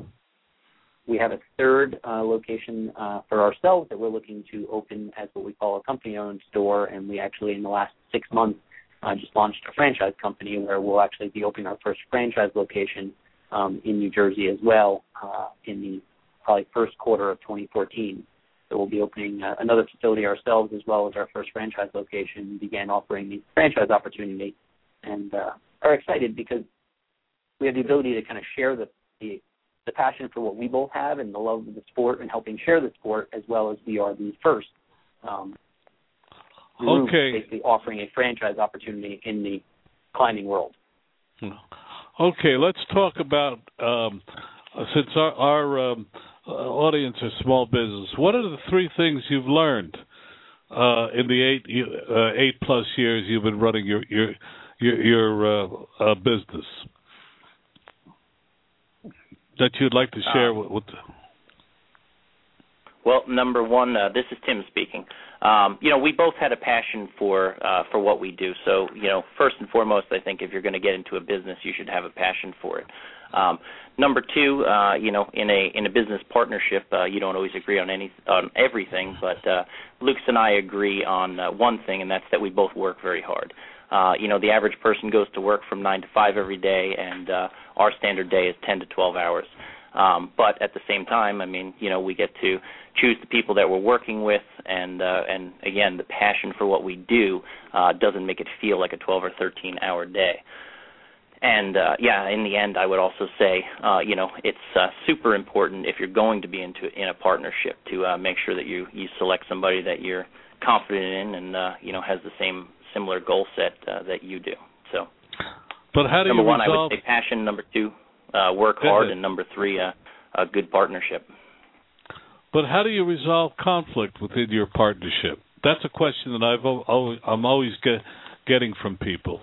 We have a third uh, location uh, for ourselves that we're looking to open as what we call a company-owned store, and we actually in the last six months uh, just launched a franchise company where we'll actually be opening our first franchise location um, in New Jersey as well uh, in the probably first quarter of 2014. So we'll be opening uh, another facility ourselves as well as our first franchise location. Began offering the franchise opportunity, and uh, are excited because we have the ability to kind of share the, the the passion for what we both have and the love of the sport and helping share the sport as well as we are the first um, group Okay. basically offering a franchise opportunity in the climbing world. Okay, let's talk about um, since our, our um, audience is small business. What are the three things you've learned uh, in the eight uh, eight plus years you've been running your your your, your uh, uh, business that you'd like to share Um, with? with Well, number one, uh, this is Tim speaking. Um, you know, we both had a passion for uh, for what we do. So, you know, first and foremost, I think if you're going to get into a business, you should have a passion for it. Um, number two, uh, you know, in a in a business partnership, uh, you don't always agree on any on everything, but uh, Luke's and I agree on uh, one thing, and that's that we both work very hard. Uh, you know, the average person goes to work from nine to five every day, and uh, our standard day is ten to twelve hours. Um, but at the same time, I mean, you know, we get to choose the people that we're working with, and uh, and again, the passion for what we do uh, doesn't make it feel like a 12 or 13 hour day. And uh, yeah, in the end, I would also say, uh, you know, it's uh, super important if you're going to be into in a partnership to uh, make sure that you you select somebody that you're confident in and uh, you know has the same similar goal set uh, that you do. So but how do number you one, I resolve? would say passion. Number two, uh, work hard, and number three, uh, a good partnership. But how do you resolve conflict within your partnership? That's a question that I've always, I'm always get, getting from people.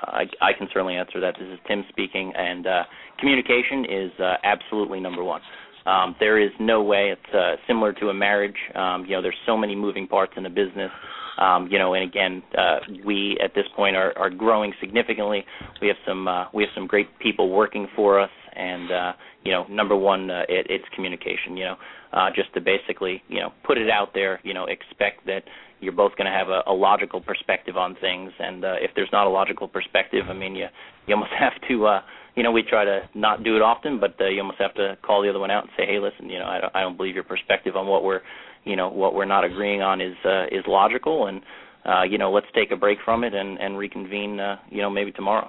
I, I can certainly answer that. This is Tim speaking, and uh, communication is uh, absolutely number one. Um, there is no way it's uh, similar to a marriage. Um, you know, there's so many moving parts in a business. Um, you know, and again, uh, we at this point are, are growing significantly. We have some uh, we have some great people working for us, and uh, you know, number one, uh, it, it's communication. You know, uh, just to basically you know put it out there. You know, expect that you're both going to have a, a logical perspective on things, and uh, if there's not a logical perspective, I mean, you you almost have to. Uh, you know, we try to not do it often, but uh, you almost have to call the other one out and say, "Hey, listen, you know, I don't, I don't believe your perspective on what we're you know what we're not agreeing on is uh, is logical and uh, you know let's take a break from it and, and reconvene uh, you know maybe tomorrow.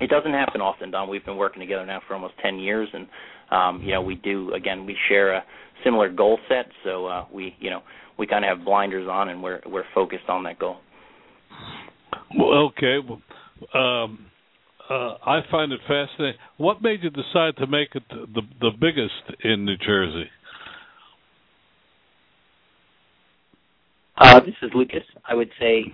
It doesn't happen often, Don. We've been working together now for almost ten years, and um, you know we do again we share a similar goal set, so uh, we you know we kind of have blinders on and we're we're focused on that goal. Well, okay. Well, um, uh, I find it fascinating. What made you decide to make it the the biggest in New Jersey? Uh, this is Lucas. I would say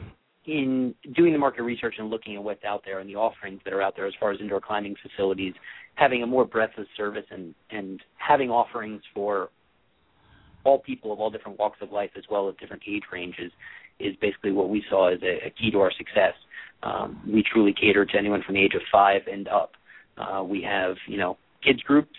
in doing the market research and looking at what's out there and the offerings that are out there as far as indoor climbing facilities, having a more breadth of service and, and having offerings for all people of all different walks of life as well as different age ranges is basically what we saw as a, a key to our success. Um, we truly cater to anyone from the age of five and up. Uh, we have, you know, kids groups,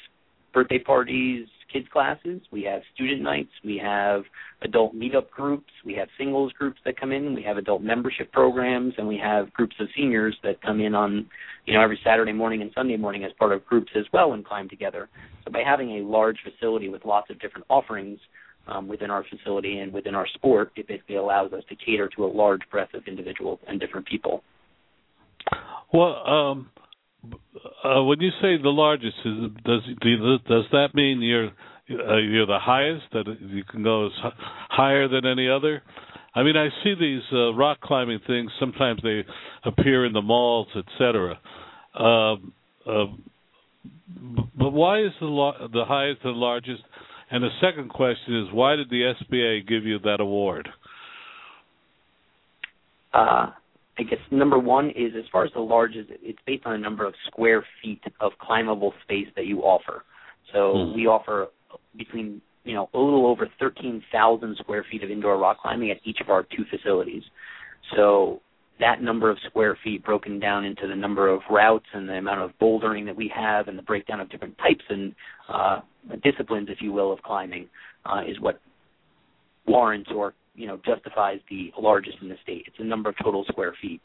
birthday parties, kids classes. We have student nights. We have adult meetup groups. We have singles groups that come in. We have adult membership programs, and we have groups of seniors that come in on, you know, every Saturday morning and Sunday morning as part of groups as well and climb together. So by having a large facility with lots of different offerings um, within our facility and within our sport, it basically allows us to cater to a large breadth of individuals and different people. Well, um, uh, when you say the largest, is, does does that mean you're uh, you're the highest that you can go as higher than any other? I mean, I see these uh, rock climbing things. Sometimes they appear in the malls, etc. Um, uh, but why is the lo- the highest and largest? And the second question is, why did the SBA give you that award? Uh, I guess number one is as far as the largest, it's based on the number of square feet of climbable space that you offer. So Hmm. we offer between you know a little over 13,000 square feet of indoor rock climbing at each of our two facilities. So that number of square feet broken down into the number of routes and the amount of bouldering that we have and the breakdown of different types and uh, disciplines, if you will, of climbing uh, is what warrants or you know justifies the largest in the state. It's the number of total square feet.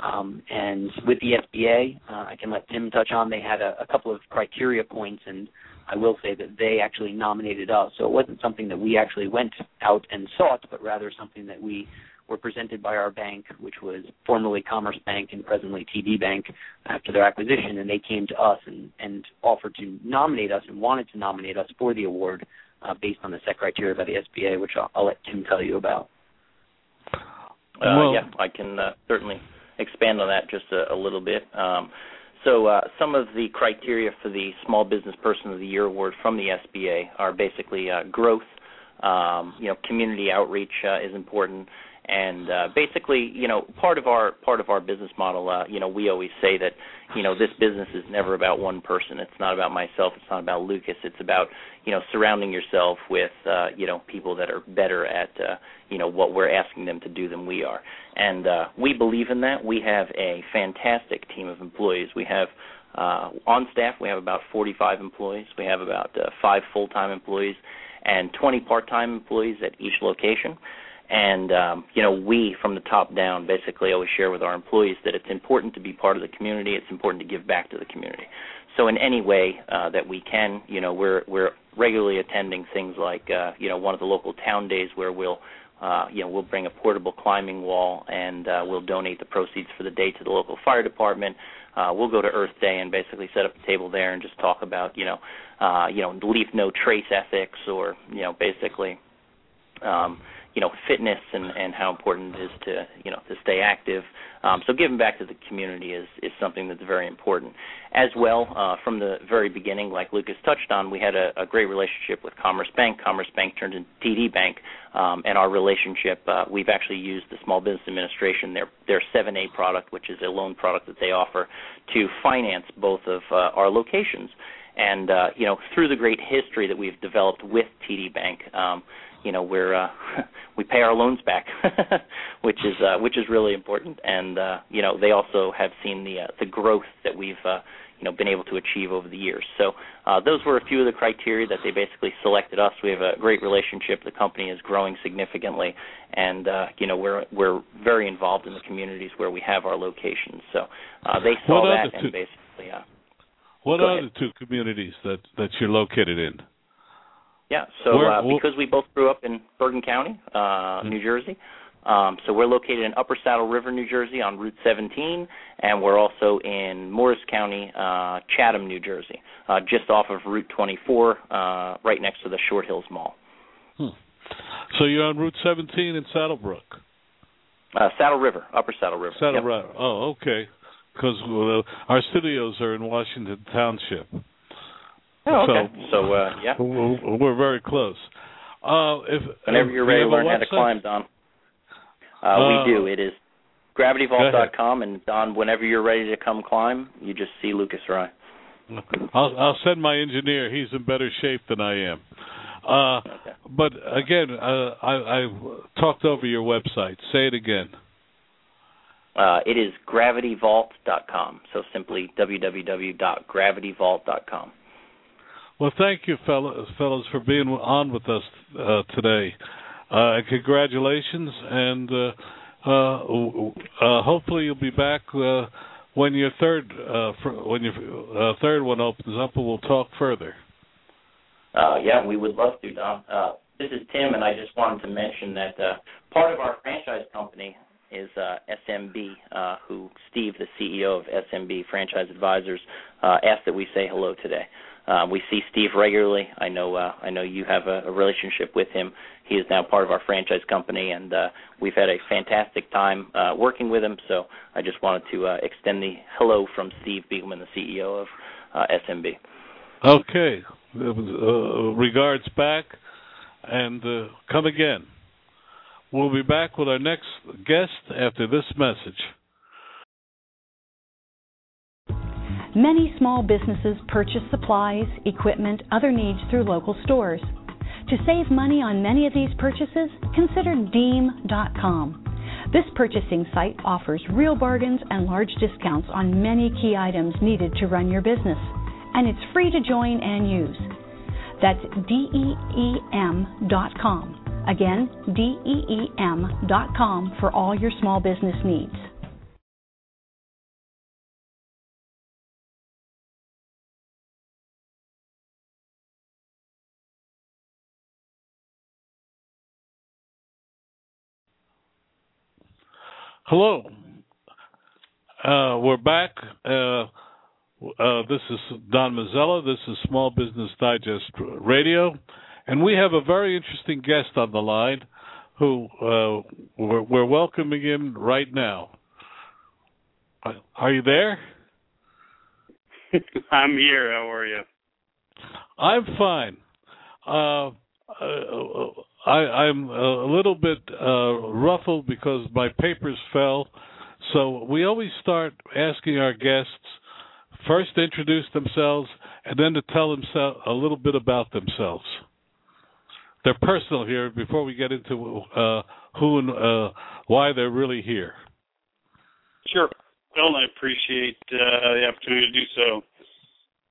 Um, and with the SBA, uh, I can let Tim touch on. They had a, a couple of criteria points, and I will say that they actually nominated us. So it wasn't something that we actually went out and sought, but rather something that we were presented by our bank, which was formerly Commerce Bank and presently TD Bank, after their acquisition, and they came to us and, and offered to nominate us and wanted to nominate us for the award uh, based on the set criteria by the SBA, which I'll, I'll let Tim tell you about. Uh, well, yeah, I can uh, certainly expand on that just a, a little bit. Um, so uh, some of the criteria for the Small Business Person of the Year award from the SBA are basically uh, growth. Um, you know, community outreach uh, is important, and uh, basically, you know, part of our part of our business model, uh, you know, we always say that, you know, this business is never about one person. It's not about myself. It's not about Lucas. It's about, you know, surrounding yourself with, uh, you know, people that are better at, uh, you know, what we're asking them to do than we are. And uh, we believe in that. We have a fantastic team of employees. We have uh, on staff, we have about 45 employees. We have about uh, five full-time employees and 20 part-time employees at each location. And um, you know, we from the top down basically always share with our employees that it's important to be part of the community. It's important to give back to the community. So in any way uh, that we can, you know, we're we're regularly attending things like uh, you know one of the local town days where we'll uh, you know we'll bring a portable climbing wall and uh, we'll donate the proceeds for the day to the local fire department. Uh, we'll go to Earth Day and basically set up a table there and just talk about you know uh, you know leave no trace ethics or you know basically um, you know fitness and and how important it is to you know to stay active. Um, so giving back to the community is is something that's very important. As well, uh, from the very beginning, like Lucas touched on, we had a, a great relationship with Commerce Bank. Commerce Bank turned into TD Bank, um, and our relationship uh, we've actually used the Small Business Administration their their 7A product, which is a loan product that they offer to finance both of uh, our locations. And uh, you know, through the great history that we've developed with TD Bank, um, you know we're uh, we pay our loans back, which is uh, which is really important. And uh, you know they also have seen the uh, the growth that we've uh, you know been able to achieve over the years. So uh, those were a few of the criteria that they basically selected us. We have a great relationship. The company is growing significantly, and uh, you know we're we're very involved in the communities where we have our locations. So uh, they saw that and basically. Uh, what are the two communities that that you're located in? Yeah. So Where, uh, because we both grew up in Bergen County, uh, mm-hmm. New Jersey, um, so we're located in Upper Saddle River, New Jersey, on Route 17, and we're also in Morris County, uh, Chatham, New Jersey, uh, just off of Route 24, uh, right next to the Short Hills Mall. Hmm. So you're on Route 17 in Saddlebrook. Uh, Saddle River, Upper Saddle River. Saddle yep. River. Oh, okay. Because uh, our studios are in Washington Township. Oh, okay. So, so uh, yeah, we're very close. Uh, if whenever you're ready to learn how to climb, Don, uh, uh, we do. It is gravityvault.com, and Don, whenever you're ready to come climb, you just see Lucas Rye. I'll, I'll send my engineer. He's in better shape than I am. Uh, okay. But again, uh, I, I talked over your website. Say it again. Uh, it is gravityvault.com. So simply www.gravityvault.com. Well, thank you, fellas, fellas for being on with us uh, today. Uh, congratulations, and uh, uh, uh, hopefully you'll be back when your third when your third one opens up, and we'll talk further. yeah, we would love to, Don. this is Tim, and I just wanted to mention that part of our franchise company is uh, SMB, uh, who Steve, the CEO of SMB Franchise Advisors, uh, asked that we say hello today. Um, we see Steve regularly. I know uh, I know you have a, a relationship with him. He is now part of our franchise company, and uh, we've had a fantastic time uh, working with him. So I just wanted to uh, extend the hello from Steve Beagelman, the CEO of uh, SMB. Okay, uh, regards back, and uh, come again. We'll be back with our next guest after this message. Many small businesses purchase supplies, equipment, other needs through local stores. To save money on many of these purchases, consider Deem.com. This purchasing site offers real bargains and large discounts on many key items needed to run your business, and it's free to join and use. That's DEEM.com. Again, DEEM.com for all your small business needs. Hello. Uh, we're back. Uh, uh, this is Don Mazzella. This is Small Business Digest Radio. And we have a very interesting guest on the line who uh, we're, we're, welcoming in right now. Are you there? I'm here. How are you? I'm fine. I, am a little bit uh, ruffled because my papers fell. So we always start asking our guests first to introduce themselves and then to tell themselves a little bit about themselves. They're personal here before we get into uh, who and uh, why they're really here. Sure. Well, I appreciate uh, the opportunity to do so.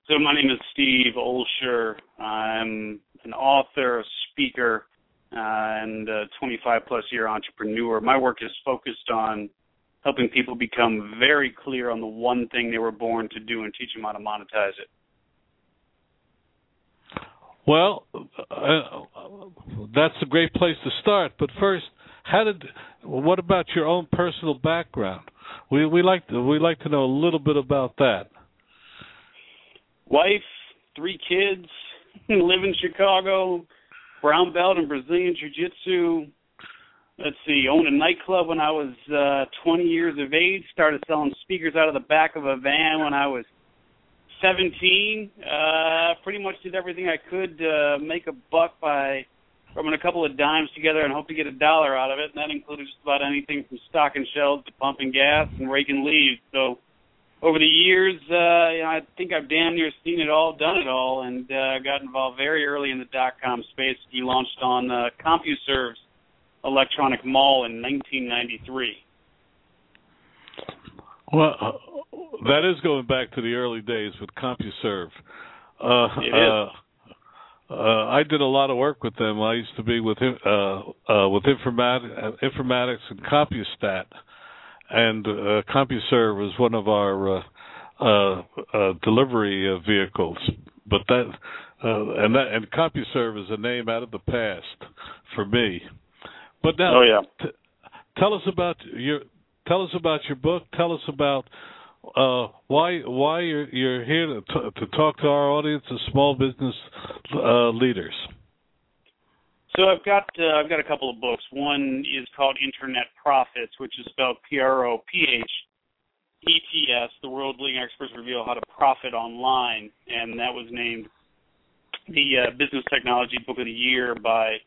So my name is Steve Olsher. I'm an author, a speaker, and a 25 plus year entrepreneur. My work is focused on helping people become very clear on the one thing they were born to do and teach them how to monetize it. Well, uh, that's a great place to start. But first, how did? What about your own personal background? We we like to we like to know a little bit about that. Wife, three kids, live in Chicago, brown belt in Brazilian Jiu Jitsu. Let's see, owned a nightclub when I was uh 20 years of age. Started selling speakers out of the back of a van when I was 17. Uh, pretty much did everything I could to make a buck by rubbing a couple of dimes together and hope to get a dollar out of it. And that included just about anything from stocking shelves to pumping gas and raking leaves. So over the years, uh, I think I've damn near seen it all, done it all, and uh, got involved very early in the dot com space. He launched on uh, CompuServe's electronic mall in 1993. Well, uh, that is going back to the early days with CompuServe. Uh, it is. Uh, uh, I did a lot of work with them. I used to be with uh, uh, with informatics, uh, informatics and CompuStat and uh, CompuServe was one of our uh, uh, uh, delivery uh, vehicles. But that uh, and that and CompuServe is a name out of the past for me. But now, oh yeah. T- tell us about your tell us about your book. Tell us about uh, why why you're you're here to, t- to talk to our audience of small business uh, leaders. So I've got uh, I've got a couple of books. One is called Internet Prophets, which is spelled P R O P H E T S. The world leading experts reveal how to profit online, and that was named the uh, Business Technology Book of the Year by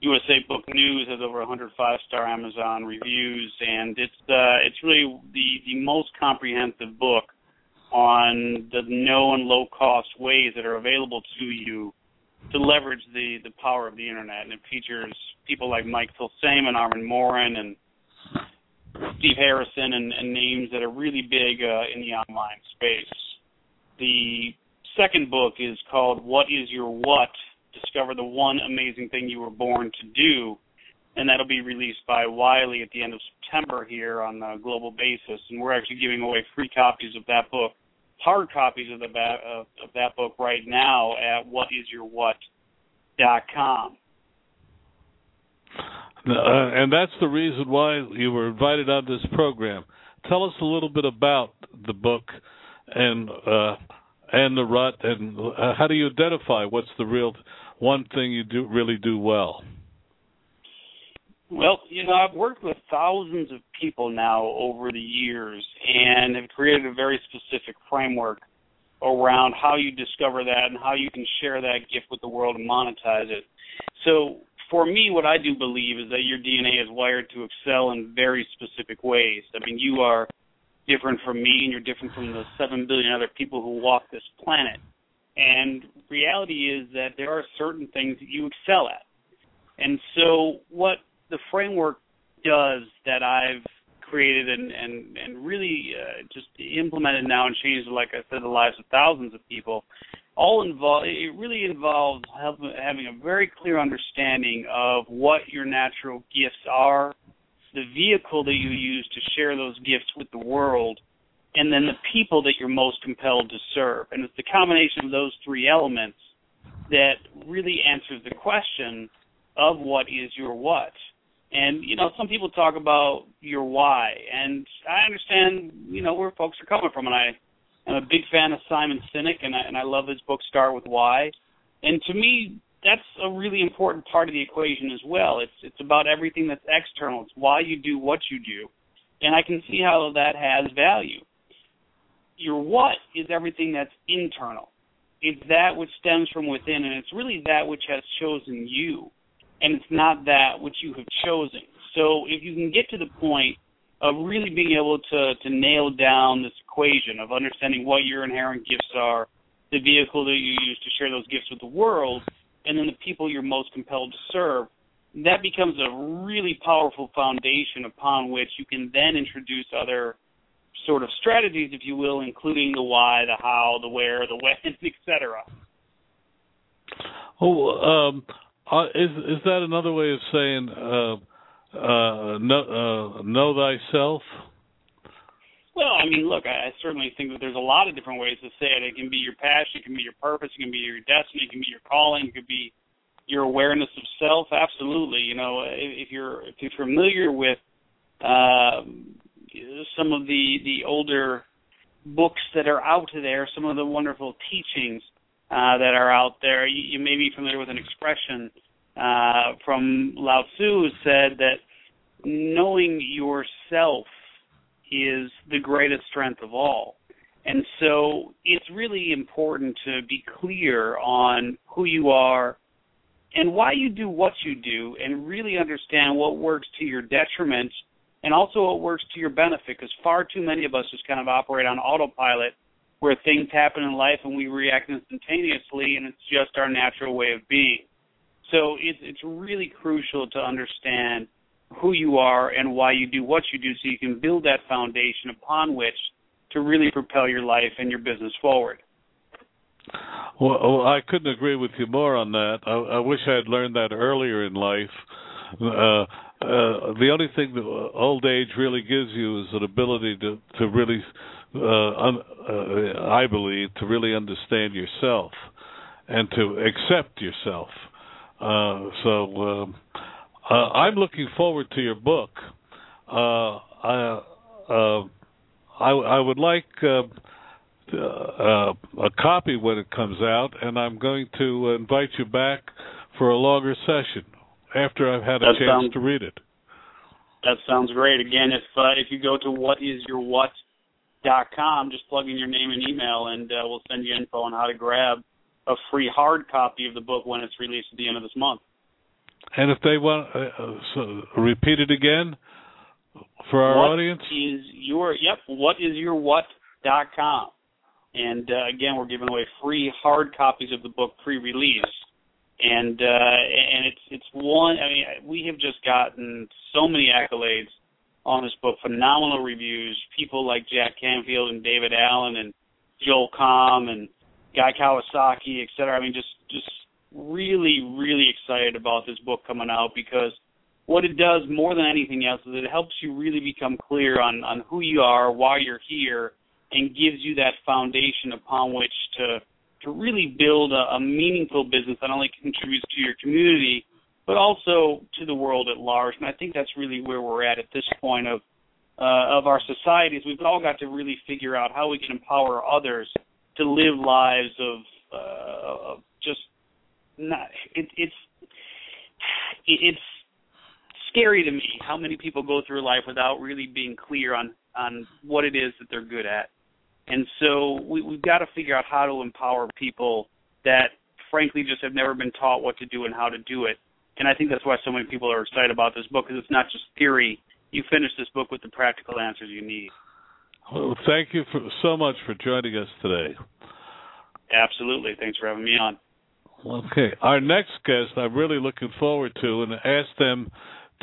USA Book News. Has over 100 five-star Amazon reviews, and it's uh, it's really the the most comprehensive book on the no and low cost ways that are available to you to leverage the the power of the internet, and it features people like Mike Filsaime and Armand Morin and Steve Harrison and, and names that are really big uh, in the online space. The second book is called What Is Your What? Discover the one amazing thing you were born to do, and that'll be released by Wiley at the end of September here on a global basis. And we're actually giving away free copies of that book hard copies of the of, of that book right now at whatisyourwhat.com. Uh, and that's the reason why you were invited on this program. Tell us a little bit about the book and uh, and the rut, and uh, how do you identify what's the real one thing you do really do well? Well, you know, I've worked with thousands of people now over the years and have created a very specific framework around how you discover that and how you can share that gift with the world and monetize it. So, for me, what I do believe is that your DNA is wired to excel in very specific ways. I mean, you are different from me and you're different from the 7 billion other people who walk this planet. And reality is that there are certain things that you excel at. And so what the framework does that I've created and and and really uh, just implemented now and changed, like I said, the lives of thousands of people. All involve it really involves having a very clear understanding of what your natural gifts are, the vehicle that you use to share those gifts with the world, and then the people that you're most compelled to serve. And it's the combination of those three elements that really answers the question of what is your what. And you know, some people talk about your why, and I understand you know where folks are coming from, and I am a big fan of Simon Sinek, and I, and I love his book Start with Why. And to me, that's a really important part of the equation as well. It's it's about everything that's external. It's why you do what you do, and I can see how that has value. Your what is everything that's internal. It's that which stems from within, and it's really that which has chosen you and it's not that which you have chosen. So if you can get to the point of really being able to to nail down this equation of understanding what your inherent gifts are, the vehicle that you use to share those gifts with the world, and then the people you're most compelled to serve, that becomes a really powerful foundation upon which you can then introduce other sort of strategies, if you will, including the why, the how, the where, the when, etc. Oh, um, uh, is is that another way of saying uh, uh, know, uh, know thyself? Well, I mean, look, I, I certainly think that there's a lot of different ways to say it. It can be your passion, it can be your purpose, it can be your destiny, it can be your calling, it could be your awareness of self. Absolutely, you know, if, if you're if you're familiar with um, some of the the older books that are out there, some of the wonderful teachings uh, that are out there. You, you may be familiar with an expression uh, from Lao Tzu who said that knowing yourself is the greatest strength of all. And so it's really important to be clear on who you are and why you do what you do and really understand what works to your detriment and also what works to your benefit because far too many of us just kind of operate on autopilot where things happen in life and we react instantaneously and it's just our natural way of being. So it's it's really crucial to understand who you are and why you do what you do so you can build that foundation upon which to really propel your life and your business forward. Well, I couldn't agree with you more on that. I, I wish I had learned that earlier in life. Uh, uh, the only thing that old age really gives you is an ability to to really uh, uh, I believe, to really understand yourself and to accept yourself. Uh, so um, uh, I'm looking forward to your book. Uh, I, uh, I, I would like a copy when it comes out, and I'm going to invite you back for a longer session after I've had a that chance sounds, to read it. That sounds great. Again, if if you go to what is your what dot com. Just plug in your name and email, and uh, we'll send you info on how to grab a free hard copy of the book when it's released at the end of this month. And if they want, uh, uh so repeat it again for our what audience. Is your yep? What is your what dot com? And uh, again, we're giving away free hard copies of the book pre-release, and uh, and it's it's one. I mean, we have just gotten so many accolades on this book. Phenomenal reviews. People like Jack Canfield and David Allen and Joel Comm and Guy Kawasaki, et cetera. I mean, just just really, really excited about this book coming out because what it does more than anything else is it helps you really become clear on on who you are, why you're here, and gives you that foundation upon which to to really build a, a meaningful business that not only contributes to your community but also to the world at large. And I think that's really where we're at at this point of uh, of our societies. We've all got to really figure out how we can empower others to live lives of, uh, of just not. It, it's it's scary to me how many people go through life without really being clear on on what it is that they're good at. And so we, we've got to figure out how to empower people that frankly just have never been taught what to do and how to do it and I think that's why so many people are excited about this book because it's not just theory. You finish this book with the practical answers you need. Well, thank you for, so much for joining us today. Absolutely. Thanks for having me on. Okay. Our next guest, I'm really looking forward to, and ask them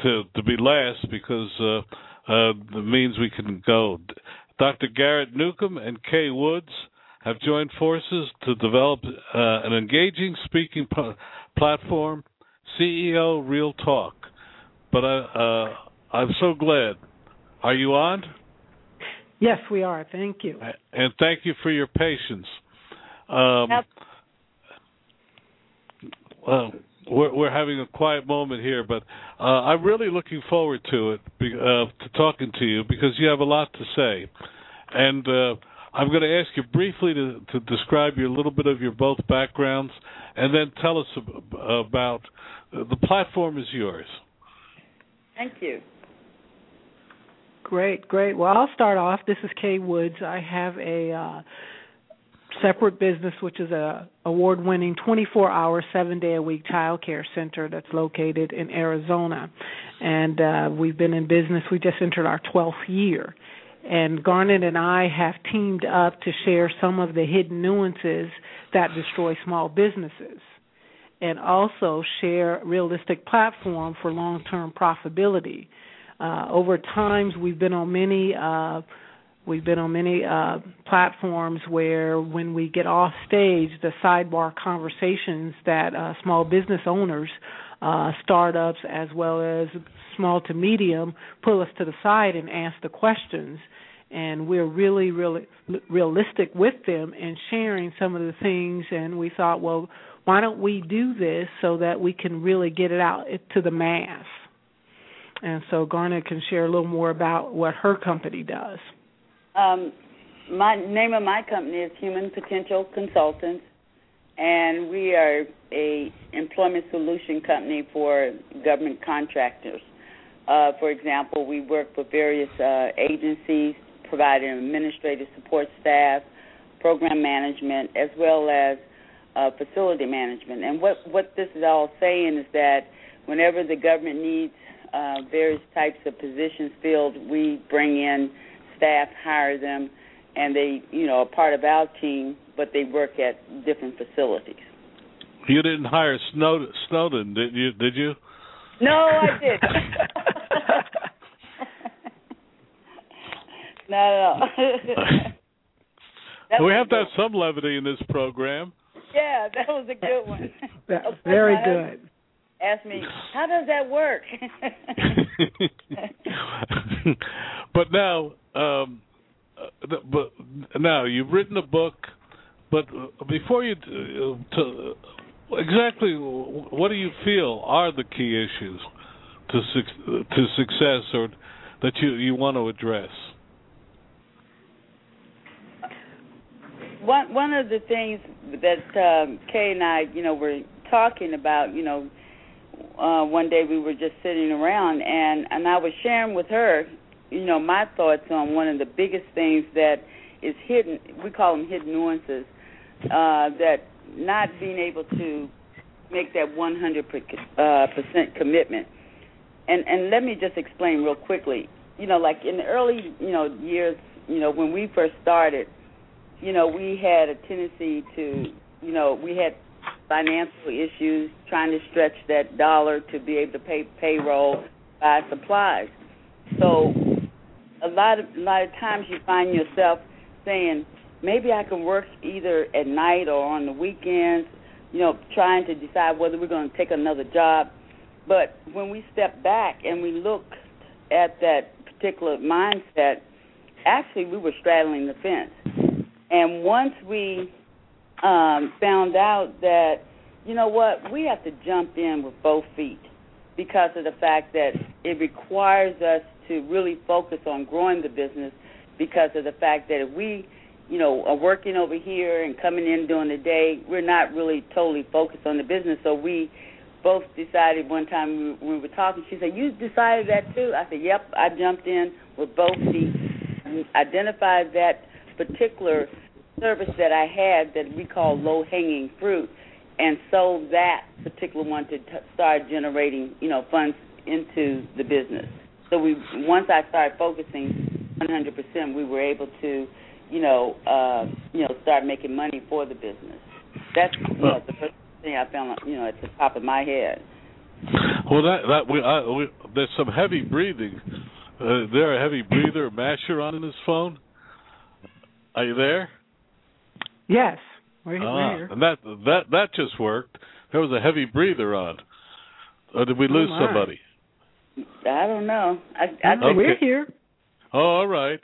to to be last because uh, uh, it means we can go. Dr. Garrett Newcomb and Kay Woods have joined forces to develop uh, an engaging speaking p- platform, CEO Real Talk. But I, uh, I'm so glad. Are you on? Yes, we are. Thank you. And thank you for your patience. Um, yep. Well, we're, we're having a quiet moment here, but uh, I'm really looking forward to it, uh, to talking to you because you have a lot to say, and uh, I'm going to ask you briefly to, to describe your little bit of your both backgrounds, and then tell us ab- about the platform is yours. Thank you. Great, great. Well, I'll start off. This is Kay Woods. I have a uh, separate business, which is a award-winning 24-hour, seven-day-a-week child care center that's located in Arizona, and uh, we've been in business. We just entered our 12th year, and Garnet and I have teamed up to share some of the hidden nuances that destroy small businesses, and also share realistic platform for long-term profitability. Uh, over times, we've been on many uh, We've been on many uh, platforms where, when we get off stage, the sidebar conversations that uh, small business owners, uh, startups, as well as small to medium, pull us to the side and ask the questions. And we're really, really realistic with them and sharing some of the things. And we thought, well, why don't we do this so that we can really get it out to the mass? And so Garnet can share a little more about what her company does. Um, my name of my company is Human Potential Consultants, and we are a employment solution company for government contractors. Uh, for example, we work with various uh, agencies providing administrative support staff, program management, as well as uh, facility management. And what what this is all saying is that whenever the government needs uh, various types of positions filled, we bring in staff hire them, and they, you know, are part of our team, but they work at different facilities. You didn't hire Snowden, Snowden did you? Did you? No, I didn't. no, no. we have to have some levity in this program. Yeah, that was a good one. That's very good. Ask me, how does that work? but now, um, uh, but now you've written a book, but uh, before you uh, to, exactly what do you feel are the key issues to to success or that you you want to address? One one of the things that um, Kay and I, you know, were talking about, you know, uh, one day we were just sitting around and and I was sharing with her, you know, my thoughts on one of the biggest things that is hidden. We call them hidden nuances. Uh, that not being able to make that 100 uh, percent commitment. And and let me just explain real quickly. You know, like in the early you know years, you know, when we first started, you know, we had a tendency to, you know, we had financial issues, trying to stretch that dollar to be able to pay payroll, buy supplies. So a lot of a lot of times you find yourself saying, maybe I can work either at night or on the weekends, you know, trying to decide whether we're going to take another job. But when we step back and we look at that particular mindset, actually we were straddling the fence. And once we um, found out that, you know what, we have to jump in with both feet because of the fact that it requires us to really focus on growing the business because of the fact that if we, you know, are working over here and coming in during the day, we're not really totally focused on the business. So we both decided one time we, we were talking. She said, "You decided that too?" I said, "Yep." I jumped in with both feet, identified that particular service that I had that we call low hanging fruit, and sold that particular one to t- start generating, you know, funds into the business. So we once I started focusing 100%, we were able to, you know, uh, you know, start making money for the business. That's you know, the first thing I found, you know, at the top of my head. Well, that that we, I, we there's some heavy breathing. Uh, there a heavy breather, masher on in his phone. Are you there? Yes, we're, ah, we're here. And that that that just worked. There was a heavy breather on. Or did we Oh, lose my. somebody? I don't know. I, I No, We're here. Oh, all right.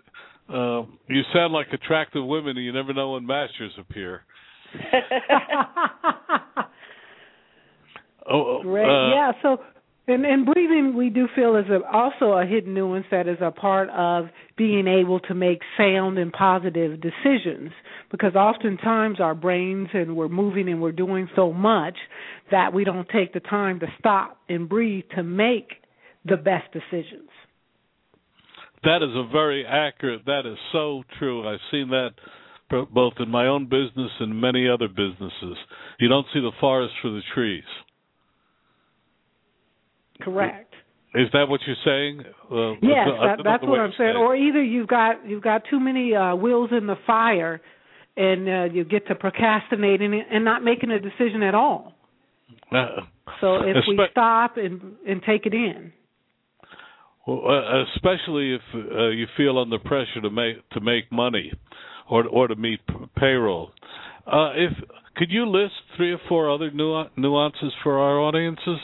Uh, you sound like attractive women, and you never know when masters appear. Oh, Great. uh, yeah. So, and, and breathing, we do feel is a, also a hidden nuance that is a part of being able to make sound and positive decisions. Because oftentimes our brains and we're moving and we're doing so much that we don't take the time to stop and breathe to make the best decisions. That is a very accurate. That is so true. I've seen that both in my own business and many other businesses. You don't see the forest for the trees. Correct. Is that what you're saying? Uh, Yes, that, that's what I'm to saying. Or either you've got you've got too many uh, wheels in the fire, and uh, you get to procrastinating and not making a decision at all. Uh, So if we stop and and take it in, well, uh, especially if uh, you feel under pressure to make to make money, or or to meet p- payroll. Uh, if could you list three or four other nu- nuances for our audiences?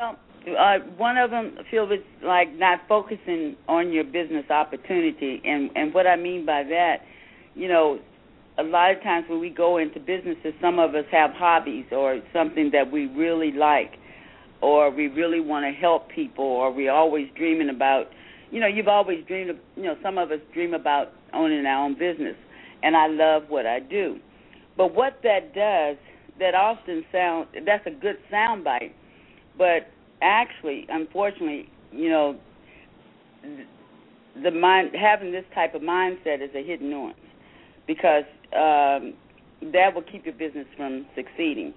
Well, uh, one of them feel it's like not focusing on your business opportunity, and and what I mean by that, you know, a lot of times when we go into businesses, some of us have hobbies or something that we really like, or we really want to help people, or we always dreaming about, you know, you've always dreamed of, you know, some of us dream about owning our own business, and I love what I do, but what that does, that often sound that's a good sound bite, but actually, unfortunately, you know, the mind having this type of mindset is a hidden nuance because um, that will keep your business from succeeding.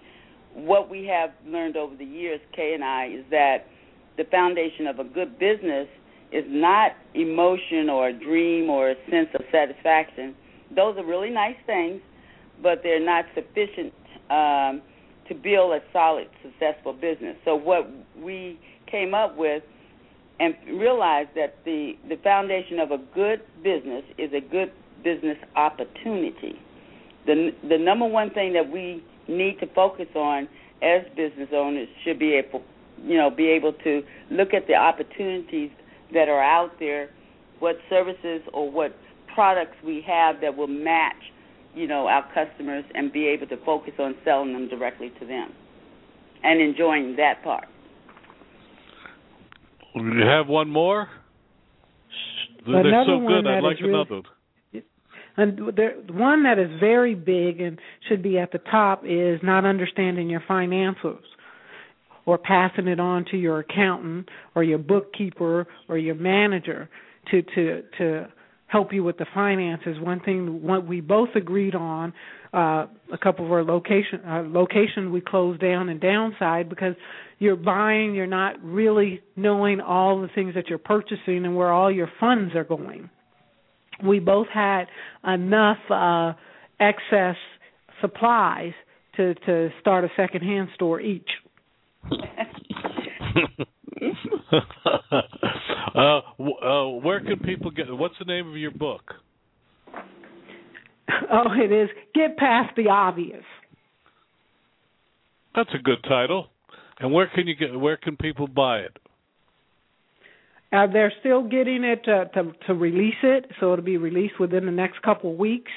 What we have learned over the years, Kay and I, is that the foundation of a good business is not emotion or a dream or a sense of satisfaction. Those are really nice things, but they're not sufficient um, to build a solid, successful business. So what we came up with and realized that the the foundation of a good business is a good business opportunity. The the number one thing that we need to focus on as business owners should be able you know be able to look at the opportunities that are out there, what services or what products we have that will match you know our customers and be able to focus on selling them directly to them and enjoying that part. You have one more? They're Another so one good. I'd like is really- another. And there, one that is very big and should be at the top is not understanding your finances or passing it on to your accountant or your bookkeeper or your manager to to to help you with the finances. One thing what we both agreed on uh a couple of our location uh, location we closed down and downside because you're buying you're not really knowing all the things that you're purchasing and where all your funds are going we both had enough uh excess supplies to to start a second hand store each uh, w- uh, where can people get? What's the name of your book? oh it is get past the obvious That's a good title. And where can you get? Where can people buy it? Uh, they're still getting it to, to to release it, so it'll be released within the next couple of weeks.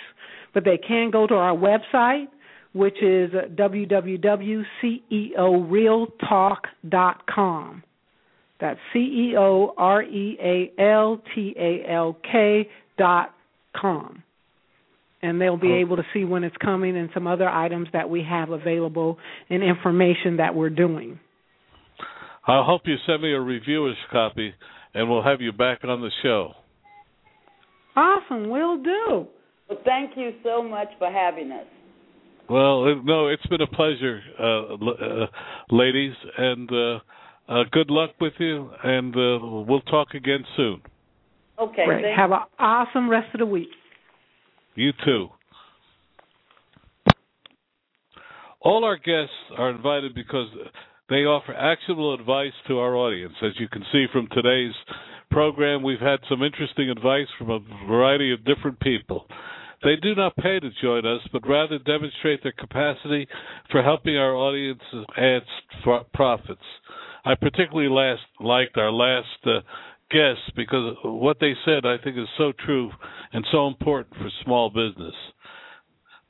But they can go to our website, which is www.ceorealtalk.com. That's C E O R E A L T A L K dot com. And they'll be Oh. able to see when it's coming and some other items that we have available and information that we're doing. I'll hope you send me a reviewer's copy, and we'll have you back on the show. Awesome, will do. Well, thank you so much for having us. Well, no, it's been a pleasure, uh, uh, ladies, and uh, uh, good luck with you. And uh, we'll talk again soon. Okay, Great. thank Have an awesome rest of the week. You too. All our guests are invited because they offer actionable advice to our audience. As you can see from today's program, we've had some interesting advice from a variety of different people. They do not pay to join us, but rather demonstrate their capacity for helping our audience add profits. I particularly last, liked our last uh, guest because what they said I think is so true and so important for small business.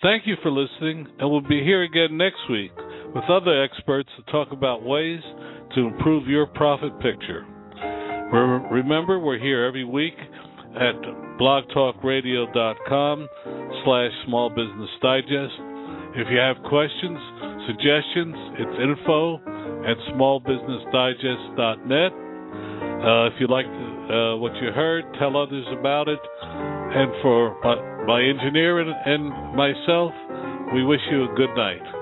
Thank you for listening, and we'll be here again next week with other experts to talk about ways to improve your profit picture. Remember, we're here every week at blogtalkradio.com slash small business digest. If you have questions, suggestions, it's info at smallbusinessdigest.net. Uh, if you like uh, what you heard, tell others about it. And for my, my engineer and, and myself, we wish you a good night.